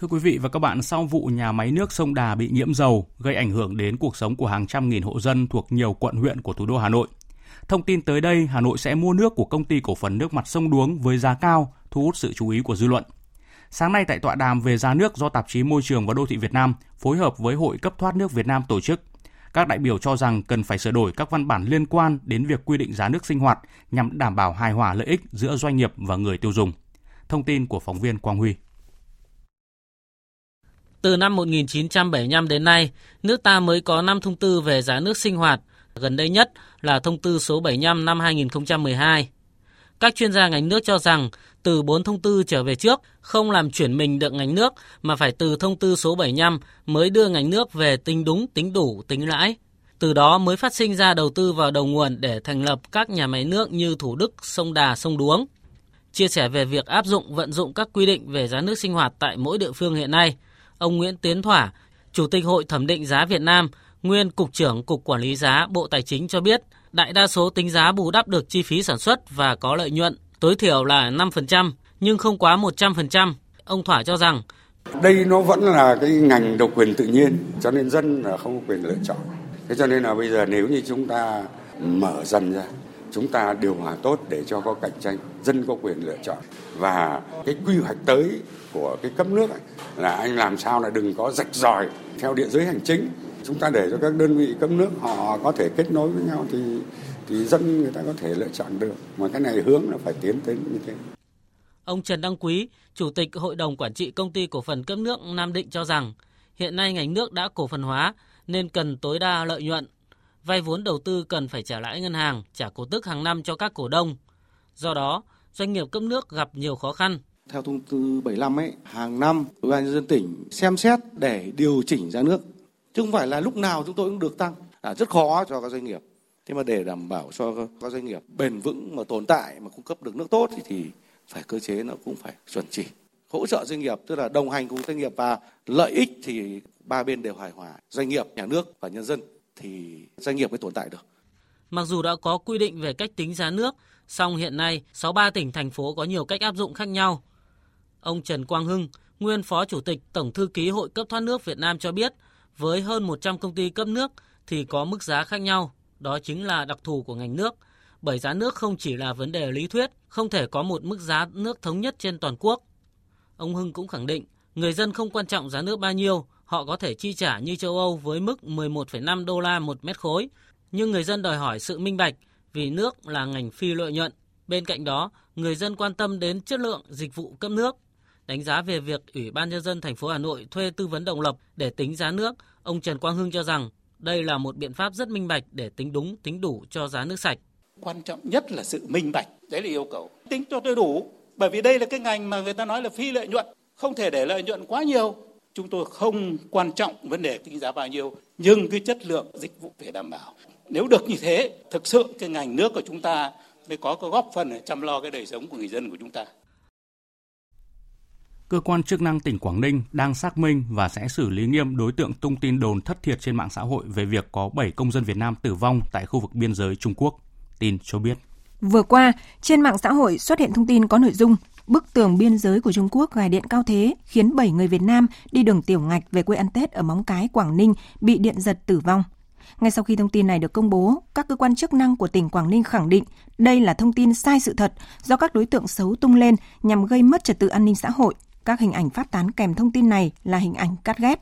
Speaker 1: Thưa quý vị và các bạn, sau vụ nhà máy nước sông Đà bị nhiễm dầu gây ảnh hưởng đến cuộc sống của hàng trăm nghìn hộ dân thuộc nhiều quận huyện của thủ đô Hà Nội. Thông tin tới đây, Hà Nội sẽ mua nước của công ty cổ phần nước mặt sông Đuống với giá cao, thu hút sự chú ý của dư luận. Sáng nay tại tọa đàm về giá nước do tạp chí Môi trường và Đô thị Việt Nam phối hợp với Hội cấp thoát nước Việt Nam tổ chức, các đại biểu cho rằng cần phải sửa đổi các văn bản liên quan đến việc quy định giá nước sinh hoạt nhằm đảm bảo hài hòa lợi ích giữa doanh nghiệp và người tiêu dùng. Thông tin của phóng viên Quang Huy.
Speaker 24: Từ năm 1975 đến nay, nước ta mới có 5 thông tư về giá nước sinh hoạt, gần đây nhất là thông tư số 75 năm 2012. Các chuyên gia ngành nước cho rằng từ 4 thông tư trở về trước không làm chuyển mình được ngành nước mà phải từ thông tư số 75 mới đưa ngành nước về tính đúng, tính đủ, tính lãi. Từ đó mới phát sinh ra đầu tư vào đầu nguồn để thành lập các nhà máy nước như Thủ Đức, Sông Đà, Sông Đuống. Chia sẻ về việc áp dụng vận dụng các quy định về giá nước sinh hoạt tại mỗi địa phương hiện nay, ông Nguyễn Tiến Thỏa, Chủ tịch Hội Thẩm định giá Việt Nam, nguyên Cục trưởng Cục Quản lý giá Bộ Tài chính cho biết, đại đa số tính giá bù đắp được chi phí sản xuất và có lợi nhuận, tối thiểu là 5%, nhưng không quá 100%. Ông Thỏa cho rằng,
Speaker 25: đây nó vẫn là cái ngành độc quyền tự nhiên, cho nên dân là không có quyền lựa chọn. Thế cho nên là bây giờ nếu như chúng ta mở dần ra, chúng ta điều hòa tốt để cho có cạnh tranh, dân có quyền lựa chọn. Và cái quy hoạch tới của cái cấp nước ấy, là anh làm sao là đừng có rạch ròi theo địa giới hành chính chúng ta để cho các đơn vị cấp nước họ có thể kết nối với nhau thì thì dân người ta có thể lựa chọn được mà cái này hướng là phải tiến tới như thế.
Speaker 24: Ông Trần Đăng Quý, Chủ tịch Hội đồng Quản trị Công ty Cổ phần Cấp nước Nam Định cho rằng hiện nay ngành nước đã cổ phần hóa nên cần tối đa lợi nhuận. Vay vốn đầu tư cần phải trả lãi ngân hàng, trả cổ tức hàng năm cho các cổ đông. Do đó, doanh nghiệp cấp nước gặp nhiều khó khăn.
Speaker 26: Theo thông tư 75 ấy, hàng năm Ủy ban nhân dân tỉnh xem xét để điều chỉnh giá nước. Chứ không phải là lúc nào chúng tôi cũng được tăng. À, rất khó cho các doanh nghiệp. Thế mà để đảm bảo cho các doanh nghiệp bền vững mà tồn tại mà cung cấp được nước tốt thì, thì phải cơ chế nó cũng phải chuẩn chỉ. Hỗ trợ doanh nghiệp tức là đồng hành cùng doanh nghiệp và lợi ích thì ba bên đều hài hòa. Doanh nghiệp nhà nước và nhân dân thì doanh nghiệp mới tồn tại được
Speaker 24: mặc dù đã có quy định về cách tính giá nước song hiện nay 63 tỉnh thành phố có nhiều cách áp dụng khác nhau ông Trần Quang Hưng nguyên phó chủ tịch tổng thư ký hội cấp thoát nước Việt Nam cho biết với hơn 100 công ty cấp nước thì có mức giá khác nhau, đó chính là đặc thù của ngành nước. Bởi giá nước không chỉ là vấn đề lý thuyết, không thể có một mức giá nước thống nhất trên toàn quốc. Ông Hưng cũng khẳng định, người dân không quan trọng giá nước bao nhiêu, họ có thể chi trả như châu Âu với mức 11,5 đô la một mét khối. Nhưng người dân đòi hỏi sự minh bạch vì nước là ngành phi lợi nhuận. Bên cạnh đó, người dân quan tâm đến chất lượng dịch vụ cấp nước. Đánh giá về việc Ủy ban nhân dân thành phố Hà Nội thuê tư vấn độc lập để tính giá nước, ông Trần Quang Hưng cho rằng đây là một biện pháp rất minh bạch để tính đúng, tính đủ cho giá nước sạch.
Speaker 27: Quan trọng nhất là sự minh bạch, đấy là yêu cầu. Tính cho tôi đủ, bởi vì đây là cái ngành mà người ta nói là phi lợi nhuận, không thể để lợi nhuận quá nhiều. Chúng tôi không quan trọng vấn đề tính giá bao nhiêu, nhưng cái chất lượng dịch vụ phải đảm bảo. Nếu được như thế, thực sự cái ngành nước của chúng ta mới có cái góp phần chăm lo cái đời sống của người dân của chúng ta
Speaker 1: cơ quan chức năng tỉnh Quảng Ninh đang xác minh và sẽ xử lý nghiêm đối tượng tung tin đồn thất thiệt trên mạng xã hội về việc có 7 công dân Việt Nam tử vong tại khu vực biên giới Trung Quốc. Tin cho biết.
Speaker 4: Vừa qua, trên mạng xã hội xuất hiện thông tin có nội dung bức tường biên giới của Trung Quốc gài điện cao thế khiến 7 người Việt Nam đi đường tiểu ngạch về quê ăn Tết ở Móng Cái, Quảng Ninh bị điện giật tử vong. Ngay sau khi thông tin này được công bố, các cơ quan chức năng của tỉnh Quảng Ninh khẳng định đây là thông tin sai sự thật do các đối tượng xấu tung lên nhằm gây mất trật tự an ninh xã hội các hình ảnh phát tán kèm thông tin này là hình ảnh cắt ghép.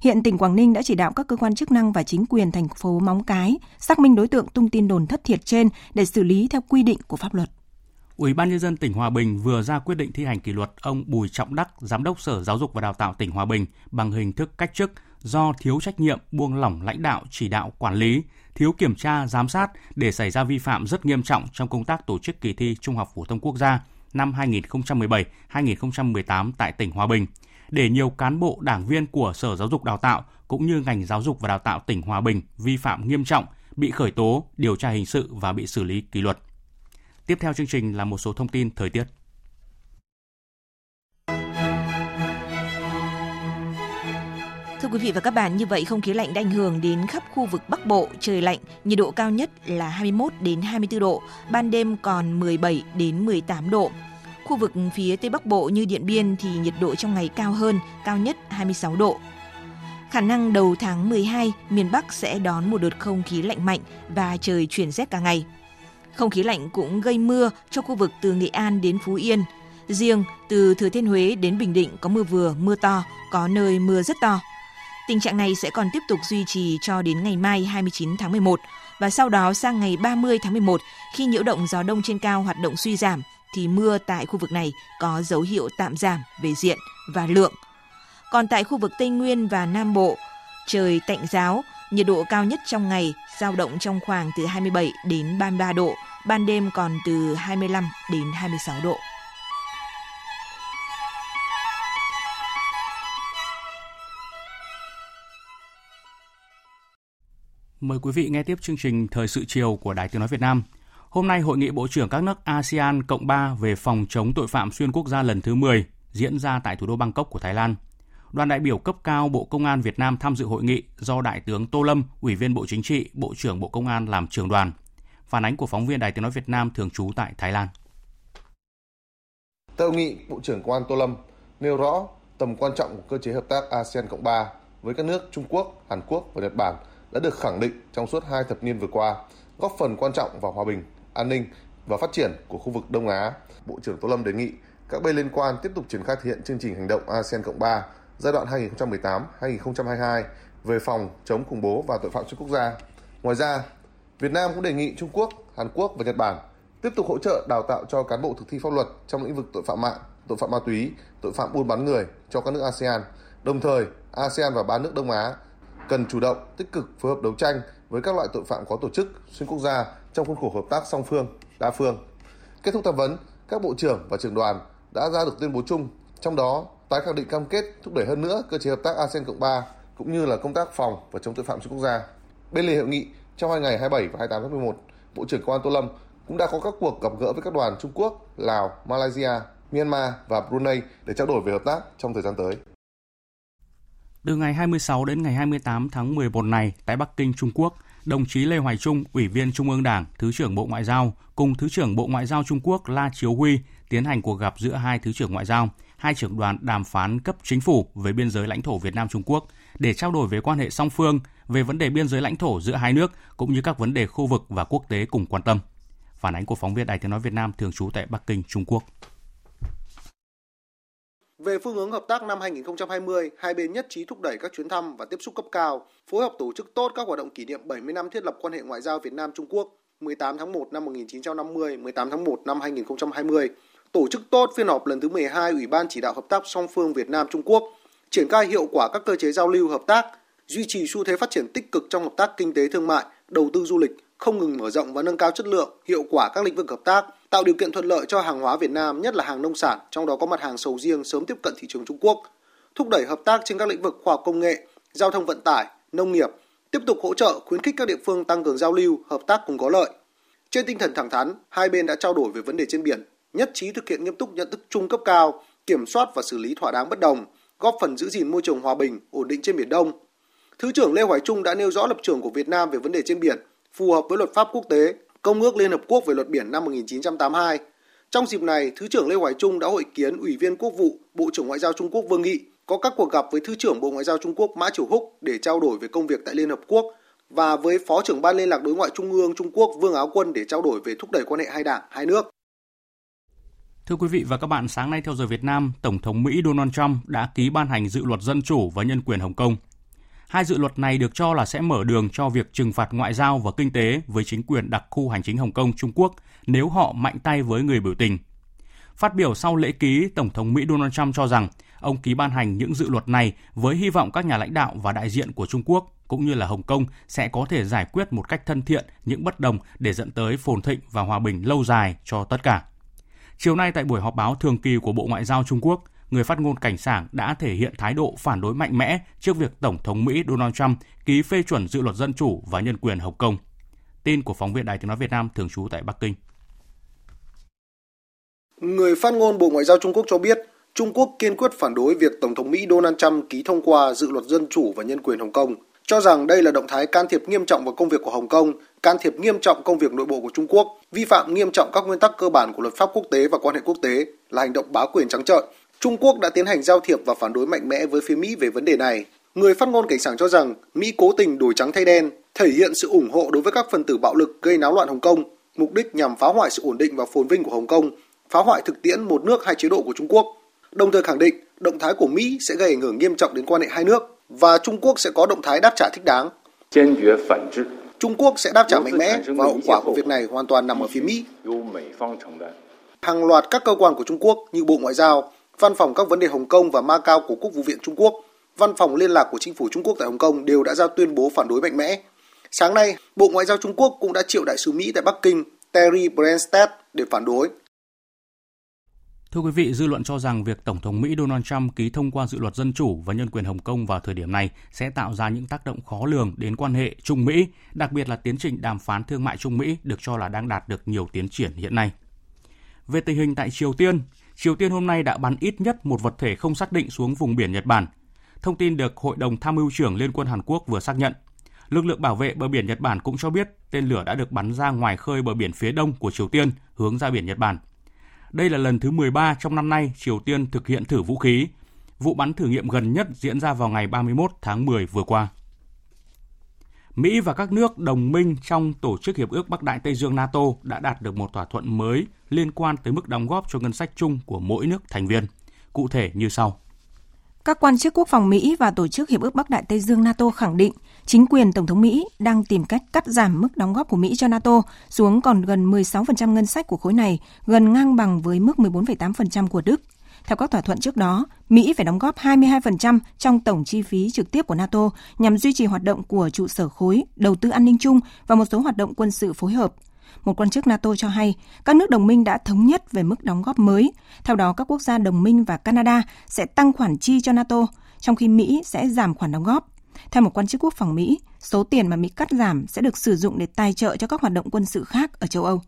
Speaker 4: Hiện tỉnh Quảng Ninh đã chỉ đạo các cơ quan chức năng và chính quyền thành phố Móng Cái xác minh đối tượng tung tin đồn thất thiệt trên để xử lý theo quy định của pháp luật.
Speaker 1: Ủy ban nhân dân tỉnh Hòa Bình vừa ra quyết định thi hành kỷ luật ông Bùi Trọng Đắc, giám đốc Sở Giáo dục và Đào tạo tỉnh Hòa Bình bằng hình thức cách chức do thiếu trách nhiệm, buông lỏng lãnh đạo, chỉ đạo, quản lý, thiếu kiểm tra, giám sát để xảy ra vi phạm rất nghiêm trọng trong công tác tổ chức kỳ thi Trung học phổ thông quốc gia năm 2017-2018 tại tỉnh Hòa Bình, để nhiều cán bộ đảng viên của Sở Giáo dục Đào tạo cũng như ngành giáo dục và đào tạo tỉnh Hòa Bình vi phạm nghiêm trọng, bị khởi tố, điều tra hình sự và bị xử lý kỷ luật. Tiếp theo chương trình là một số thông tin thời tiết.
Speaker 4: Thưa quý vị và các bạn, như vậy không khí lạnh đã ảnh hưởng đến khắp khu vực Bắc Bộ, trời lạnh, nhiệt độ cao nhất là 21 đến 24 độ, ban đêm còn 17 đến 18 độ. Khu vực phía Tây Bắc Bộ như Điện Biên thì nhiệt độ trong ngày cao hơn, cao nhất 26 độ. Khả năng đầu tháng 12, miền Bắc sẽ đón một đợt không khí lạnh mạnh và trời chuyển rét cả ngày. Không khí lạnh cũng gây mưa cho khu vực từ Nghệ An đến Phú Yên. Riêng từ Thừa Thiên Huế đến Bình Định có mưa vừa, mưa to, có nơi mưa rất to. Tình trạng này sẽ còn tiếp tục duy trì cho đến ngày mai 29 tháng 11 và sau đó sang ngày 30 tháng 11 khi nhiễu động gió đông trên cao hoạt động suy giảm thì mưa tại khu vực này có dấu hiệu tạm giảm về diện và lượng. Còn tại khu vực Tây Nguyên và Nam Bộ, trời tạnh giáo, nhiệt độ cao nhất trong ngày giao động trong khoảng từ 27 đến 33 độ, ban đêm còn từ 25 đến 26 độ.
Speaker 1: Mời quý vị nghe tiếp chương trình Thời sự chiều của Đài Tiếng Nói Việt Nam. Hôm nay, Hội nghị Bộ trưởng các nước ASEAN Cộng 3 về phòng chống tội phạm xuyên quốc gia lần thứ 10 diễn ra tại thủ đô Bangkok của Thái Lan. Đoàn đại biểu cấp cao Bộ Công an Việt Nam tham dự hội nghị do Đại tướng Tô Lâm, Ủy viên Bộ Chính trị, Bộ trưởng Bộ Công an làm trưởng đoàn. Phản ánh của phóng viên Đài Tiếng Nói Việt Nam thường trú tại Thái Lan.
Speaker 28: Tại hội nghị, Bộ trưởng Công an Tô Lâm nêu rõ tầm quan trọng của cơ chế hợp tác ASEAN Cộng 3 với các nước Trung Quốc, Hàn Quốc và Nhật Bản đã được khẳng định trong suốt hai thập niên vừa qua, góp phần quan trọng vào hòa bình, an ninh và phát triển của khu vực Đông Á. Bộ trưởng Tô Lâm đề nghị các bên liên quan tiếp tục triển khai thực hiện chương trình hành động ASEAN Cộng 3 giai đoạn 2018-2022 về phòng chống khủng bố và tội phạm xuyên quốc gia. Ngoài ra, Việt Nam cũng đề nghị Trung Quốc, Hàn Quốc và Nhật Bản tiếp tục hỗ trợ đào tạo cho cán bộ thực thi pháp luật trong lĩnh vực tội phạm mạng, tội phạm ma túy, tội phạm buôn bán người cho các nước ASEAN. Đồng thời, ASEAN và ba nước Đông Á cần chủ động, tích cực phối hợp đấu tranh với các loại tội phạm có tổ chức xuyên quốc gia trong khuôn khổ hợp tác song phương, đa phương. Kết thúc tham vấn, các bộ trưởng và trưởng đoàn đã ra được tuyên bố chung, trong đó tái khẳng định cam kết thúc đẩy hơn nữa cơ chế hợp tác ASEAN Cộng 3 cũng như là công tác phòng và chống tội phạm xuyên quốc gia. Bên lề hội nghị, trong hai ngày 27 và 28 tháng 11, Bộ trưởng Công an Tô Lâm cũng đã có các cuộc gặp gỡ với các đoàn Trung Quốc, Lào, Malaysia, Myanmar và Brunei để trao đổi về hợp tác trong thời gian tới.
Speaker 1: Từ ngày 26 đến ngày 28 tháng 11 này tại Bắc Kinh, Trung Quốc, đồng chí Lê Hoài Trung, Ủy viên Trung ương Đảng, Thứ trưởng Bộ Ngoại giao cùng Thứ trưởng Bộ Ngoại giao Trung Quốc La Chiếu Huy tiến hành cuộc gặp giữa hai Thứ trưởng Ngoại giao, hai trưởng đoàn đàm phán cấp chính phủ về biên giới lãnh thổ Việt Nam Trung Quốc để trao đổi về quan hệ song phương, về vấn đề biên giới lãnh thổ giữa hai nước cũng như các vấn đề khu vực và quốc tế cùng quan tâm. Phản ánh của phóng viên Đài Tiếng nói Việt Nam thường trú tại Bắc Kinh, Trung Quốc.
Speaker 29: Về phương hướng hợp tác năm 2020, hai bên nhất trí thúc đẩy các chuyến thăm và tiếp xúc cấp cao, phối hợp tổ chức tốt các hoạt động kỷ niệm 70 năm thiết lập quan hệ ngoại giao Việt Nam Trung Quốc 18 tháng 1 năm 1950, 18 tháng 1 năm 2020, tổ chức tốt phiên họp lần thứ 12 Ủy ban chỉ đạo hợp tác song phương Việt Nam Trung Quốc, triển khai hiệu quả các cơ chế giao lưu hợp tác, duy trì xu thế phát triển tích cực trong hợp tác kinh tế thương mại, đầu tư du lịch, không ngừng mở rộng và nâng cao chất lượng, hiệu quả các lĩnh vực hợp tác, tạo điều kiện thuận lợi cho hàng hóa Việt Nam, nhất là hàng nông sản, trong đó có mặt hàng sầu riêng sớm tiếp cận thị trường Trung Quốc, thúc đẩy hợp tác trên các lĩnh vực khoa học công nghệ, giao thông vận tải, nông nghiệp, tiếp tục hỗ trợ khuyến khích các địa phương tăng cường giao lưu, hợp tác cùng có lợi. Trên tinh thần thẳng thắn, hai bên đã trao đổi về vấn đề trên biển, nhất trí thực hiện nghiêm túc nhận thức chung cấp cao, kiểm soát và xử lý thỏa đáng bất đồng, góp phần giữ gìn môi trường hòa bình, ổn định trên biển Đông. Thứ trưởng Lê Hoài Trung đã nêu rõ lập trường của Việt Nam về vấn đề trên biển, phù hợp với luật pháp quốc tế, Công ước Liên Hợp Quốc về luật biển năm 1982. Trong dịp này, Thứ trưởng Lê Hoài Trung đã hội kiến Ủy viên Quốc vụ, Bộ trưởng Ngoại giao Trung Quốc Vương Nghị, có các cuộc gặp với Thứ trưởng Bộ Ngoại giao Trung Quốc Mã Triều Húc để trao đổi về công việc tại Liên Hợp Quốc và với Phó trưởng Ban Liên lạc Đối ngoại Trung ương Trung Quốc Vương Áo Quân để trao đổi về thúc đẩy quan hệ hai đảng, hai nước.
Speaker 1: Thưa quý vị và các bạn, sáng nay theo giờ Việt Nam, Tổng thống Mỹ Donald Trump đã ký ban hành dự luật dân chủ và nhân quyền Hồng Kông. Hai dự luật này được cho là sẽ mở đường cho việc trừng phạt ngoại giao và kinh tế với chính quyền đặc khu hành chính Hồng Kông Trung Quốc nếu họ mạnh tay với người biểu tình. Phát biểu sau lễ ký, Tổng thống Mỹ Donald Trump cho rằng ông ký ban hành những dự luật này với hy vọng các nhà lãnh đạo và đại diện của Trung Quốc cũng như là Hồng Kông sẽ có thể giải quyết một cách thân thiện những bất đồng để dẫn tới phồn thịnh và hòa bình lâu dài cho tất cả. Chiều nay tại buổi họp báo thường kỳ của Bộ Ngoại giao Trung Quốc, người phát ngôn cảnh sảng đã thể hiện thái độ phản đối mạnh mẽ trước việc Tổng thống Mỹ Donald Trump ký phê chuẩn dự luật dân chủ và nhân quyền Hồng Kông. Tin của phóng viên Đài Tiếng Nói Việt Nam thường trú tại Bắc Kinh.
Speaker 29: Người phát ngôn Bộ Ngoại giao Trung Quốc cho biết, Trung Quốc kiên quyết phản đối việc Tổng thống Mỹ Donald Trump ký thông qua dự luật dân chủ và nhân quyền Hồng Kông, cho rằng đây là động thái can thiệp nghiêm trọng vào công việc của Hồng Kông, can thiệp nghiêm trọng công việc nội bộ của Trung Quốc, vi phạm nghiêm trọng các nguyên tắc cơ bản của luật pháp quốc tế và quan hệ quốc tế, là hành động bá quyền trắng trợn. Trung Quốc đã tiến hành giao thiệp và phản đối mạnh mẽ với phía Mỹ về vấn đề này. Người phát ngôn cảnh sảng cho rằng Mỹ cố tình đổi trắng thay đen, thể hiện sự ủng hộ đối với các phần tử bạo lực gây náo loạn Hồng Kông, mục đích nhằm phá hoại sự ổn định và phồn vinh của Hồng Kông, phá hoại thực tiễn một nước hai chế độ của Trung Quốc. Đồng thời khẳng định động thái của Mỹ sẽ gây ảnh hưởng nghiêm trọng đến quan hệ hai nước và Trung Quốc sẽ có động thái đáp trả thích đáng. Trung Quốc sẽ đáp trả mạnh mẽ và hậu quả của việc này hoàn toàn nằm ở phía Mỹ. Hàng loạt các cơ quan của Trung Quốc như Bộ Ngoại giao, Văn phòng các vấn đề Hồng Kông và Macau của Quốc vụ viện Trung Quốc, Văn phòng liên lạc của chính phủ Trung Quốc tại Hồng Kông đều đã ra tuyên bố phản đối mạnh mẽ. Sáng nay, Bộ Ngoại giao Trung Quốc cũng đã triệu đại sứ Mỹ tại Bắc Kinh Terry Branstad để phản đối.
Speaker 1: Thưa quý vị, dư luận cho rằng việc Tổng thống Mỹ Donald Trump ký thông qua dự luật dân chủ và nhân quyền Hồng Kông vào thời điểm này sẽ tạo ra những tác động khó lường đến quan hệ Trung Mỹ, đặc biệt là tiến trình đàm phán thương mại Trung Mỹ được cho là đang đạt được nhiều tiến triển hiện nay. Về tình hình tại Triều Tiên, Triều Tiên hôm nay đã bắn ít nhất một vật thể không xác định xuống vùng biển Nhật Bản. Thông tin được Hội đồng Tham mưu trưởng Liên quân Hàn Quốc vừa xác nhận. Lực lượng bảo vệ bờ biển Nhật Bản cũng cho biết tên lửa đã được bắn ra ngoài khơi bờ biển phía đông của Triều Tiên hướng ra biển Nhật Bản. Đây là lần thứ 13 trong năm nay Triều Tiên thực hiện thử vũ khí. Vụ bắn thử nghiệm gần nhất diễn ra vào ngày 31 tháng 10 vừa qua. Mỹ và các nước đồng minh trong Tổ chức Hiệp ước Bắc Đại Tây Dương NATO đã đạt được một thỏa thuận mới liên quan tới mức đóng góp cho ngân sách chung của mỗi nước thành viên. Cụ thể như sau.
Speaker 4: Các quan chức quốc phòng Mỹ và Tổ chức Hiệp ước Bắc Đại Tây Dương NATO khẳng định chính quyền Tổng thống Mỹ đang tìm cách cắt giảm mức đóng góp của Mỹ cho NATO xuống còn gần 16% ngân sách của khối này, gần ngang bằng với mức 14,8% của Đức. Theo các thỏa thuận trước đó, Mỹ phải đóng góp 22% trong tổng chi phí trực tiếp của NATO nhằm duy trì hoạt động của trụ sở khối, đầu tư an ninh chung và một số hoạt động quân sự phối hợp. Một quan chức NATO cho hay, các nước đồng minh đã thống nhất về mức đóng góp mới. Theo đó, các quốc gia đồng minh và Canada sẽ tăng khoản chi cho NATO, trong khi Mỹ sẽ giảm khoản đóng góp. Theo một quan chức quốc phòng Mỹ, số tiền mà Mỹ cắt giảm sẽ được sử dụng để tài trợ cho các hoạt động quân sự khác ở châu Âu.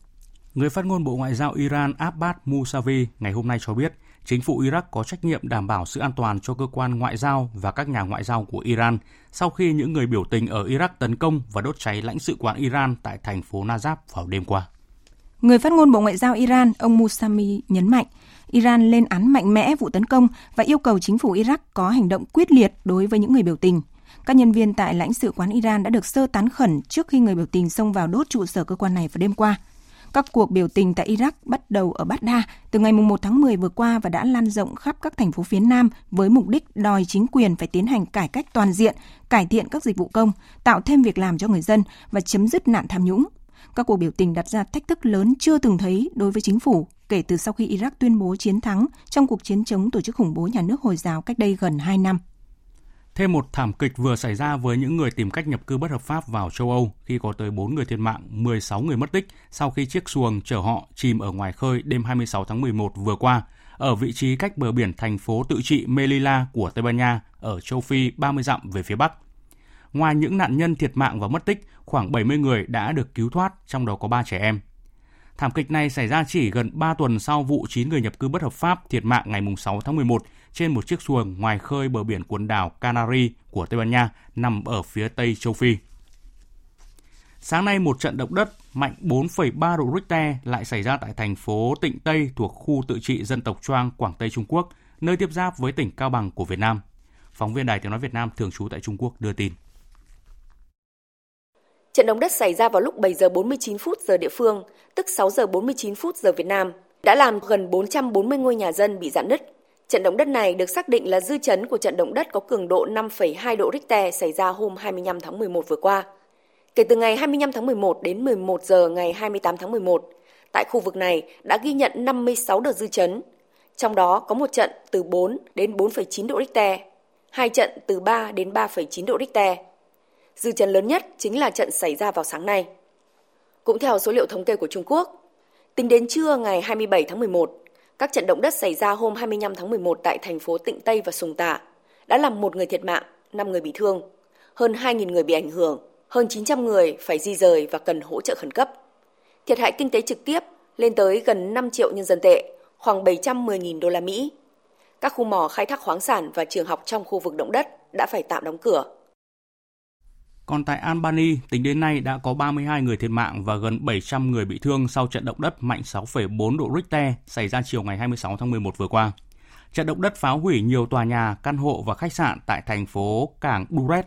Speaker 1: Người phát ngôn Bộ Ngoại giao Iran Abbas Mousavi ngày hôm nay cho biết, chính phủ Iraq có trách nhiệm đảm bảo sự an toàn cho cơ quan ngoại giao và các nhà ngoại giao của Iran sau khi những người biểu tình ở Iraq tấn công và đốt cháy lãnh sự quán Iran tại thành phố Najaf vào đêm qua.
Speaker 4: Người phát ngôn Bộ Ngoại giao Iran, ông Musami nhấn mạnh, Iran lên án mạnh mẽ vụ tấn công và yêu cầu chính phủ Iraq có hành động quyết liệt đối với những người biểu tình. Các nhân viên tại lãnh sự quán Iran đã được sơ tán khẩn trước khi người biểu tình xông vào đốt trụ sở cơ quan này vào đêm qua. Các cuộc biểu tình tại Iraq bắt đầu ở Baghdad từ ngày 1 tháng 10 vừa qua và đã lan rộng khắp các thành phố phía Nam với mục đích đòi chính quyền phải tiến hành cải cách toàn diện, cải thiện các dịch vụ công, tạo thêm việc làm cho người dân và chấm dứt nạn tham nhũng. Các cuộc biểu tình đặt ra thách thức lớn chưa từng thấy đối với chính phủ kể từ sau khi Iraq tuyên bố chiến thắng trong cuộc chiến chống tổ chức khủng bố nhà nước Hồi giáo cách đây gần 2 năm.
Speaker 1: Thêm một thảm kịch vừa xảy ra với những người tìm cách nhập cư bất hợp pháp vào châu Âu khi có tới 4 người thiệt mạng, 16 người mất tích sau khi chiếc xuồng chở họ chìm ở ngoài khơi đêm 26 tháng 11 vừa qua ở vị trí cách bờ biển thành phố tự trị Melilla của Tây Ban Nha ở châu Phi 30 dặm về phía bắc. Ngoài những nạn nhân thiệt mạng và mất tích, khoảng 70 người đã được cứu thoát, trong đó có 3 trẻ em. Thảm kịch này xảy ra chỉ gần 3 tuần sau vụ 9 người nhập cư bất hợp pháp thiệt mạng ngày 6 tháng 11 trên một chiếc xuồng ngoài khơi bờ biển quần đảo Canary của Tây Ban Nha nằm ở phía tây châu Phi. Sáng nay, một trận động đất mạnh 4,3 độ Richter lại xảy ra tại thành phố Tịnh Tây thuộc khu tự trị dân tộc Choang, Quảng Tây Trung Quốc, nơi tiếp giáp với tỉnh Cao Bằng của Việt Nam. Phóng viên Đài Tiếng Nói Việt Nam thường trú tại Trung Quốc đưa tin.
Speaker 30: Trận động đất xảy ra vào lúc 7 giờ 49 phút giờ địa phương, tức 6 giờ 49 phút giờ Việt Nam, đã làm gần 440 ngôi nhà dân bị dạn nứt. Trận động đất này được xác định là dư chấn của trận động đất có cường độ 5,2 độ Richter xảy ra hôm 25 tháng 11 vừa qua. Kể từ ngày 25 tháng 11 đến 11 giờ ngày 28 tháng 11, tại khu vực này đã ghi nhận 56 đợt dư chấn. Trong đó có một trận từ 4 đến 4,9 độ Richter, hai trận từ 3 đến 3,9 độ Richter. Dư chấn lớn nhất chính là trận xảy ra vào sáng nay. Cũng theo số liệu thống kê của Trung Quốc, tính đến trưa ngày 27 tháng 11, các trận động đất xảy ra hôm 25 tháng 11 tại thành phố Tịnh Tây và Sùng Tả đã làm một người thiệt mạng, 5 người bị thương, hơn 2.000 người bị ảnh hưởng, hơn 900 người phải di rời và cần hỗ trợ khẩn cấp. Thiệt hại kinh tế trực tiếp lên tới gần 5 triệu nhân dân tệ, khoảng 710.000 đô la Mỹ. Các khu mỏ khai thác khoáng sản và trường học trong khu vực động đất đã phải tạm đóng cửa.
Speaker 1: Còn tại Albany, tính đến nay đã có 32 người thiệt mạng và gần 700 người bị thương sau trận động đất mạnh 6,4 độ Richter xảy ra chiều ngày 26 tháng 11 vừa qua. Trận động đất phá hủy nhiều tòa nhà, căn hộ và khách sạn tại thành phố cảng Duret.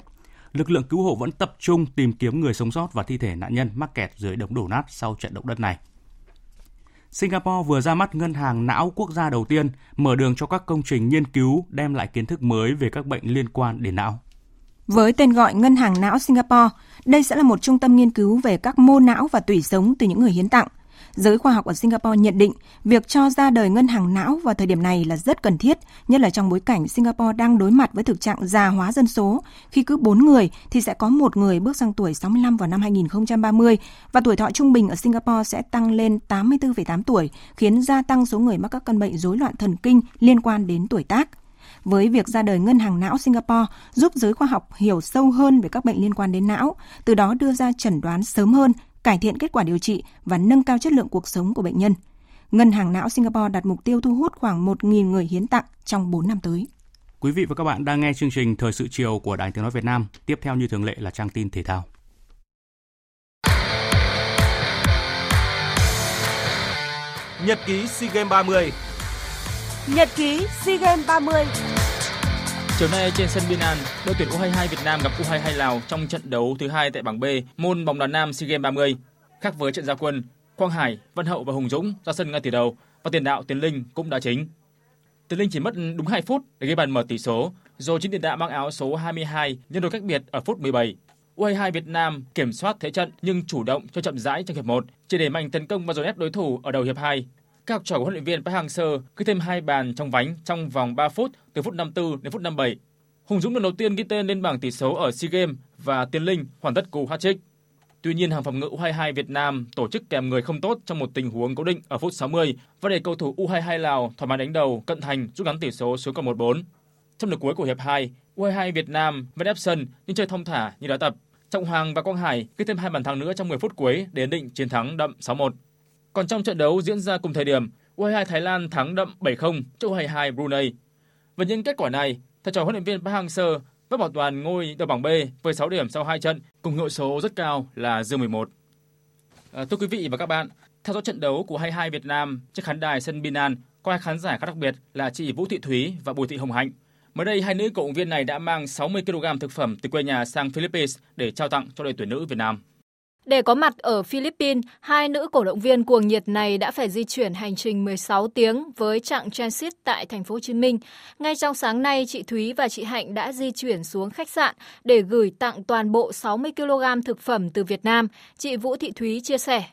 Speaker 1: Lực lượng cứu hộ vẫn tập trung tìm kiếm người sống sót và thi thể nạn nhân mắc kẹt dưới đống đổ nát sau trận động đất này. Singapore vừa ra mắt ngân hàng não quốc gia đầu tiên, mở đường cho các công trình nghiên cứu đem lại kiến thức mới về các bệnh liên quan đến não.
Speaker 4: Với tên gọi Ngân hàng não Singapore, đây sẽ là một trung tâm nghiên cứu về các mô não và tủy sống từ những người hiến tặng. Giới khoa học ở Singapore nhận định việc cho ra đời ngân hàng não vào thời điểm này là rất cần thiết, nhất là trong bối cảnh Singapore đang đối mặt với thực trạng già hóa dân số, khi cứ 4 người thì sẽ có một người bước sang tuổi 65 vào năm 2030 và tuổi thọ trung bình ở Singapore sẽ tăng lên 84,8 tuổi, khiến gia tăng số người mắc các căn bệnh rối loạn thần kinh liên quan đến tuổi tác với việc ra đời ngân hàng não Singapore giúp giới khoa học hiểu sâu hơn về các bệnh liên quan đến não, từ đó đưa ra chẩn đoán sớm hơn, cải thiện kết quả điều trị và nâng cao chất lượng cuộc sống của bệnh nhân. Ngân hàng não Singapore đặt mục tiêu thu hút khoảng 1.000 người hiến tặng trong 4 năm tới.
Speaker 1: Quý vị và các bạn đang nghe chương trình Thời sự chiều của Đài Tiếng Nói Việt Nam. Tiếp theo như thường lệ là trang tin thể thao.
Speaker 31: Nhật ký SEA Games 30
Speaker 6: Nhật ký SEA Games 30
Speaker 32: Chiều nay trên sân biên an đội tuyển U22 Việt Nam gặp U22 Lào trong trận đấu thứ hai tại bảng B môn bóng đá nam SEA Games 30. Khác với trận gia quân, Quang Hải, Văn Hậu và Hùng Dũng ra sân ngay từ đầu và tiền đạo Tiến Linh cũng đã chính. Tiến Linh chỉ mất đúng 2 phút để ghi bàn mở tỷ số, rồi chính tiền đạo mang áo số 22 nhân đôi cách biệt ở phút 17. U22 Việt Nam kiểm soát thế trận nhưng chủ động cho chậm rãi trong hiệp 1, chỉ để mạnh tấn công và dồn ép đối thủ ở đầu hiệp 2 các học trò của huấn luyện viên Park Hang-seo ghi thêm hai bàn trong vánh trong vòng 3 phút từ phút 54 đến phút 57. Hùng Dũng lần đầu tiên ghi tên lên bảng tỷ số ở SEA Games và Tiến Linh hoàn tất cú hat-trick. Tuy nhiên, hàng phòng ngự U22 Việt Nam tổ chức kèm người không tốt trong một tình huống cố định ở phút 60 và để cầu thủ U22 Lào thoải mái đánh đầu cận thành rút ngắn tỷ số xuống còn 1-4. Trong lượt cuối của hiệp 2, U22 Việt Nam vẫn ép sân nhưng chơi thông thả như đá tập. Trọng Hoàng và Quang Hải ghi thêm hai bàn thắng nữa trong 10 phút cuối để ấn định chiến thắng đậm 6-1. Còn trong trận đấu diễn ra cùng thời điểm, U22 Thái Lan thắng đậm 7-0 trước U22 Brunei. Với những kết quả này, thầy trò huấn luyện viên Park Hang-seo vẫn bảo toàn ngôi đầu bảng B với 6 điểm sau 2 trận cùng hiệu số rất cao là dương 11. À, thưa quý vị và các bạn, theo dõi trận đấu của 22 Việt Nam trên khán đài sân Binan có hai khán giả khá đặc biệt là chị Vũ Thị Thúy và Bùi Thị Hồng Hạnh. Mới đây, hai nữ cổ động viên này đã mang 60 kg thực phẩm từ quê nhà sang Philippines để trao tặng cho đội tuyển nữ Việt Nam.
Speaker 33: Để có mặt ở Philippines, hai nữ cổ động viên cuồng nhiệt này đã phải di chuyển hành trình 16 tiếng với chặng transit tại thành phố Hồ Chí Minh. Ngay trong sáng nay, chị Thúy và chị Hạnh đã di chuyển xuống khách sạn để gửi tặng toàn bộ 60 kg thực phẩm từ Việt Nam. Chị Vũ Thị Thúy chia sẻ.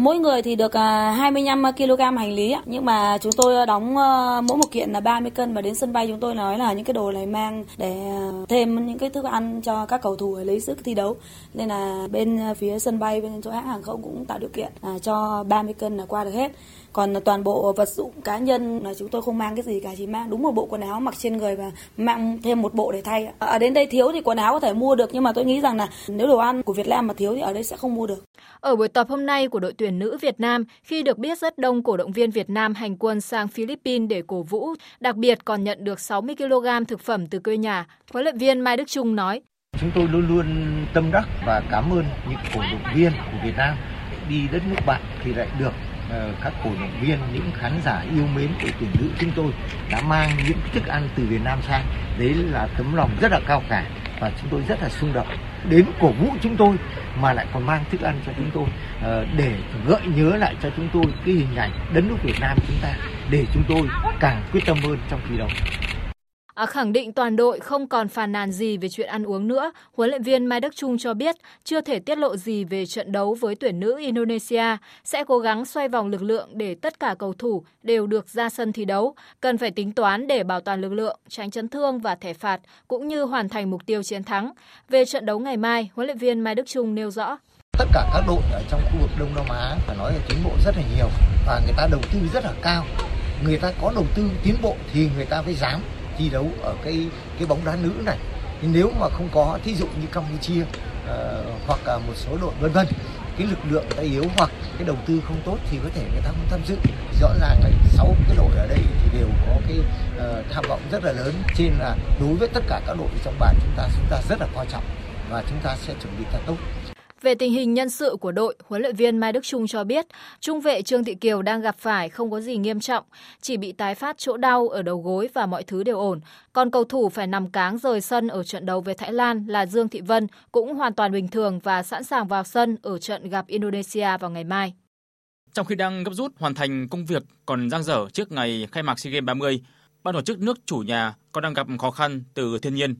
Speaker 34: Mỗi người thì được à, 25 kg hành lý nhưng mà chúng tôi đóng ờ, mỗi một kiện là 30 cân và đến sân bay chúng tôi nói là những cái đồ này mang để ờ, thêm những cái thức ăn cho các cầu thủ lấy sức thi đấu. Nên là bên ờ, phía sân bay, bên chỗ hãng hàng không cũng tạo điều kiện à, cho 30 cân là qua được hết còn toàn bộ vật dụng cá nhân là chúng tôi không mang cái gì cả chỉ mang đúng một bộ quần áo mặc trên người và mang thêm một bộ để thay ở đến đây thiếu thì quần áo có thể mua được nhưng mà tôi nghĩ rằng là nếu đồ ăn của Việt Nam mà thiếu thì ở đây sẽ không mua được
Speaker 33: ở buổi tập hôm nay của đội tuyển nữ Việt Nam, khi được biết rất đông cổ động viên Việt Nam hành quân sang Philippines để cổ vũ, đặc biệt còn nhận được 60 kg thực phẩm từ quê nhà, huấn luyện viên Mai Đức Trung nói.
Speaker 35: Chúng tôi luôn luôn tâm đắc và cảm ơn những cổ động viên của Việt Nam đi đất nước bạn thì lại được Ờ, các cổ động viên, những khán giả yêu mến của tuyển nữ chúng tôi đã mang những thức ăn từ Việt Nam sang. Đấy là tấm lòng rất là cao cả và chúng tôi rất là xung động đến cổ vũ chúng tôi mà lại còn mang thức ăn cho chúng tôi ờ, để gợi nhớ lại cho chúng tôi cái hình ảnh đất nước Việt Nam chúng ta để chúng tôi càng quyết tâm hơn trong thi đấu.
Speaker 33: À, khẳng định toàn đội không còn phàn nàn gì về chuyện ăn uống nữa, huấn luyện viên Mai Đức Trung cho biết chưa thể tiết lộ gì về trận đấu với tuyển nữ Indonesia, sẽ cố gắng xoay vòng lực lượng để tất cả cầu thủ đều được ra sân thi đấu, cần phải tính toán để bảo toàn lực lượng, tránh chấn thương và thẻ phạt cũng như hoàn thành mục tiêu chiến thắng. Về trận đấu ngày mai, huấn luyện viên Mai Đức Trung nêu rõ
Speaker 35: tất cả các đội ở trong khu vực Đông Nam Á phải nói là tiến bộ rất là nhiều và người ta đầu tư rất là cao. Người ta có đầu tư tiến bộ thì người ta phải dám thi đấu ở cái cái bóng đá nữ này. Thì nếu mà không có thí dụ như Campuchia uh, hoặc là một số đội vân vân cái lực lượng người ta yếu hoặc cái đầu tư không tốt thì có thể người ta không tham dự. Rõ ràng là sáu cái đội ở đây thì đều có cái uh, tham vọng rất là lớn. Trên là đối với tất cả các đội trong bản chúng ta chúng ta rất là quan trọng và chúng ta sẽ chuẩn bị thật tốt
Speaker 33: về tình hình nhân sự của đội, huấn luyện viên Mai Đức Trung cho biết, trung vệ Trương Thị Kiều đang gặp phải không có gì nghiêm trọng, chỉ bị tái phát chỗ đau ở đầu gối và mọi thứ đều ổn. Còn cầu thủ phải nằm cáng rời sân ở trận đấu với Thái Lan là Dương Thị Vân cũng hoàn toàn bình thường và sẵn sàng vào sân ở trận gặp Indonesia vào ngày mai.
Speaker 32: Trong khi đang gấp rút hoàn thành công việc còn dang dở trước ngày khai mạc SEA Games 30, ban tổ chức nước chủ nhà còn đang gặp khó khăn từ thiên nhiên.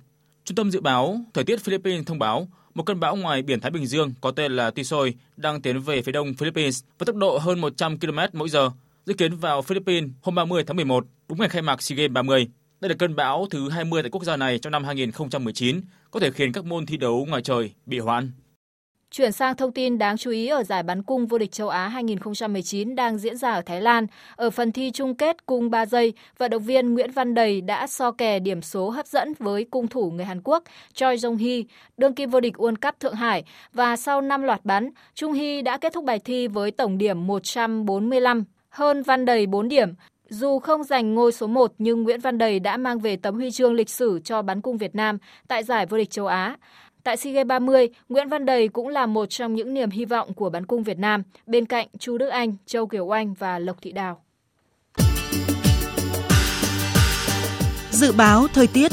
Speaker 32: Trung tâm dự báo thời tiết Philippines thông báo một cơn bão ngoài biển Thái Bình Dương có tên là Tisoy đang tiến về phía đông Philippines với tốc độ hơn 100 km mỗi giờ, dự kiến vào Philippines hôm 30 tháng 11, đúng ngày khai mạc SEA Games 30. Đây là cơn bão thứ 20 tại quốc gia này trong năm 2019, có thể khiến các môn thi đấu ngoài trời bị hoãn.
Speaker 33: Chuyển sang thông tin đáng chú ý ở giải bắn cung vô địch châu Á 2019 đang diễn ra ở Thái Lan. Ở phần thi chung kết cung 3 giây, vận động viên Nguyễn Văn Đầy đã so kè điểm số hấp dẫn với cung thủ người Hàn Quốc Choi Jong Hee, đương kim vô địch World Cup Thượng Hải và sau 5 loạt bắn, Trung Hee đã kết thúc bài thi với tổng điểm 145, hơn Văn Đầy 4 điểm. Dù không giành ngôi số 1 nhưng Nguyễn Văn Đầy đã mang về tấm huy chương lịch sử cho bắn cung Việt Nam tại giải vô địch châu Á. Tại SEA Games 30, Nguyễn Văn Đầy cũng là một trong những niềm hy vọng của bắn cung Việt Nam, bên cạnh Chu Đức Anh, Châu Kiều Oanh và Lộc Thị Đào.
Speaker 6: Dự báo thời tiết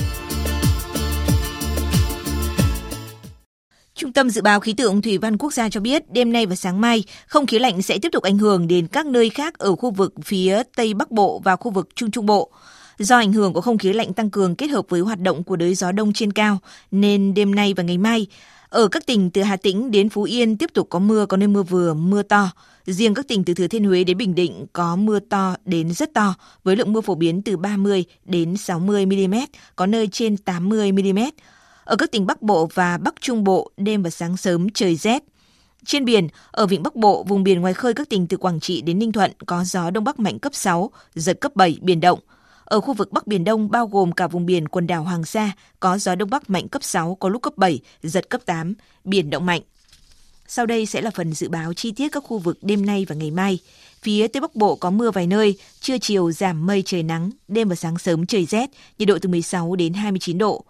Speaker 36: Trung tâm Dự báo Khí tượng Thủy văn Quốc gia cho biết đêm nay và sáng mai, không khí lạnh sẽ tiếp tục ảnh hưởng đến các nơi khác ở khu vực phía Tây Bắc Bộ và khu vực Trung Trung Bộ. Do ảnh hưởng của không khí lạnh tăng cường kết hợp với hoạt động của đới gió đông trên cao, nên đêm nay và ngày mai, ở các tỉnh từ Hà Tĩnh đến Phú Yên tiếp tục có mưa, có nơi mưa vừa, mưa to. Riêng các tỉnh từ Thừa Thiên Huế đến Bình Định có mưa to đến rất to, với lượng mưa phổ biến từ 30 đến 60 mm, có nơi trên 80 mm. Ở các tỉnh Bắc Bộ và Bắc Trung Bộ, đêm và sáng sớm trời rét. Trên biển, ở vịnh Bắc Bộ, vùng biển ngoài khơi các tỉnh từ Quảng Trị đến Ninh Thuận có gió đông bắc mạnh cấp 6, giật cấp 7, biển động. Ở khu vực Bắc Biển Đông bao gồm cả vùng biển quần đảo Hoàng Sa có gió Đông Bắc mạnh cấp 6, có lúc cấp 7, giật cấp 8, biển động mạnh. Sau đây sẽ là phần dự báo chi tiết các khu vực đêm nay và ngày mai. Phía Tây Bắc Bộ có mưa vài nơi, trưa chiều giảm mây trời nắng, đêm và sáng sớm trời rét, nhiệt độ từ 16 đến 29 độ.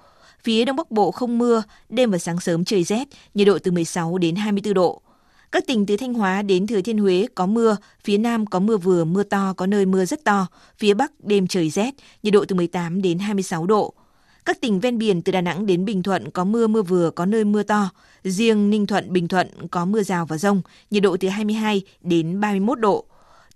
Speaker 36: Phía Đông Bắc Bộ không mưa, đêm và sáng sớm trời rét, nhiệt độ từ 16 đến 24 độ. Các tỉnh từ Thanh Hóa đến Thừa Thiên Huế có mưa, phía Nam có mưa vừa, mưa to, có nơi mưa rất to, phía Bắc đêm trời rét, nhiệt độ từ 18 đến 26 độ. Các tỉnh ven biển từ Đà Nẵng đến Bình Thuận có mưa mưa vừa, có nơi mưa to. Riêng Ninh Thuận, Bình Thuận có mưa rào và rông, nhiệt độ từ 22 đến 31 độ.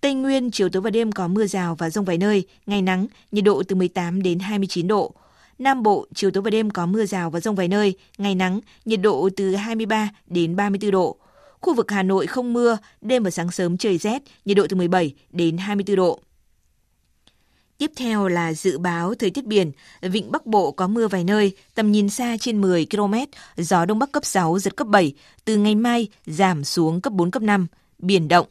Speaker 36: Tây Nguyên chiều tối và đêm có mưa rào và rông vài nơi, ngày nắng, nhiệt độ từ 18 đến 29 độ. Nam Bộ chiều tối và đêm có mưa rào và rông vài nơi, ngày nắng, nhiệt độ từ 23 đến 34 độ. Khu vực Hà Nội không mưa, đêm và sáng sớm trời rét, nhiệt độ từ 17 đến 24 độ. Tiếp theo là dự báo thời tiết biển. Vịnh Bắc Bộ có mưa vài nơi, tầm nhìn xa trên 10 km, gió Đông Bắc cấp 6, giật cấp 7. Từ ngày mai giảm xuống cấp 4, cấp 5, biển động.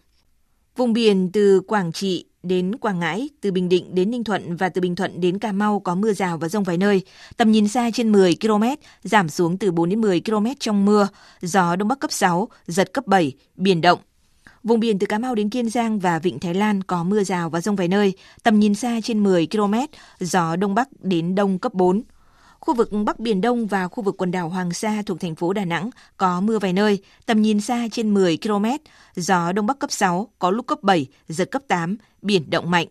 Speaker 36: Vùng biển từ Quảng Trị đến Quảng Ngãi, từ Bình Định đến Ninh Thuận và từ Bình Thuận đến Cà Mau có mưa rào và rông vài nơi. Tầm nhìn xa trên 10 km, giảm xuống từ 4 đến 10 km trong mưa. Gió Đông Bắc cấp 6, giật cấp 7, biển động. Vùng biển từ Cà Mau đến Kiên Giang và Vịnh Thái Lan có mưa rào và rông vài nơi. Tầm nhìn xa trên 10 km, gió Đông Bắc đến Đông cấp 4. Khu vực Bắc Biển Đông và khu vực quần đảo Hoàng Sa thuộc thành phố Đà Nẵng có mưa vài nơi, tầm nhìn xa trên 10 km, gió Đông Bắc cấp 6, có lúc cấp 7, giật cấp 8, biển động mạnh.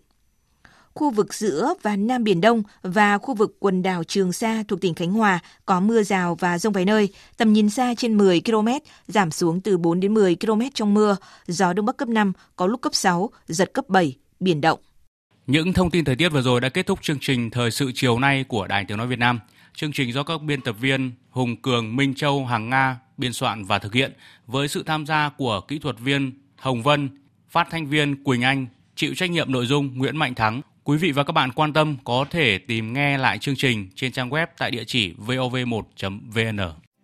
Speaker 36: Khu vực giữa và Nam Biển Đông và khu vực quần đảo Trường Sa thuộc tỉnh Khánh Hòa có mưa rào và rông vài nơi, tầm nhìn xa trên 10 km, giảm xuống từ 4 đến 10 km trong mưa, gió Đông Bắc cấp 5, có lúc cấp 6, giật cấp 7, biển động.
Speaker 1: Những thông tin thời tiết vừa rồi đã kết thúc chương trình Thời sự chiều nay của Đài Tiếng Nói Việt Nam. Chương trình do các biên tập viên Hùng Cường, Minh Châu, Hằng Nga biên soạn và thực hiện với sự tham gia của kỹ thuật viên Hồng Vân, phát thanh viên Quỳnh Anh, chịu trách nhiệm nội dung Nguyễn Mạnh Thắng. Quý vị và các bạn quan tâm có thể tìm nghe lại chương trình trên trang web tại địa chỉ vov1.vn.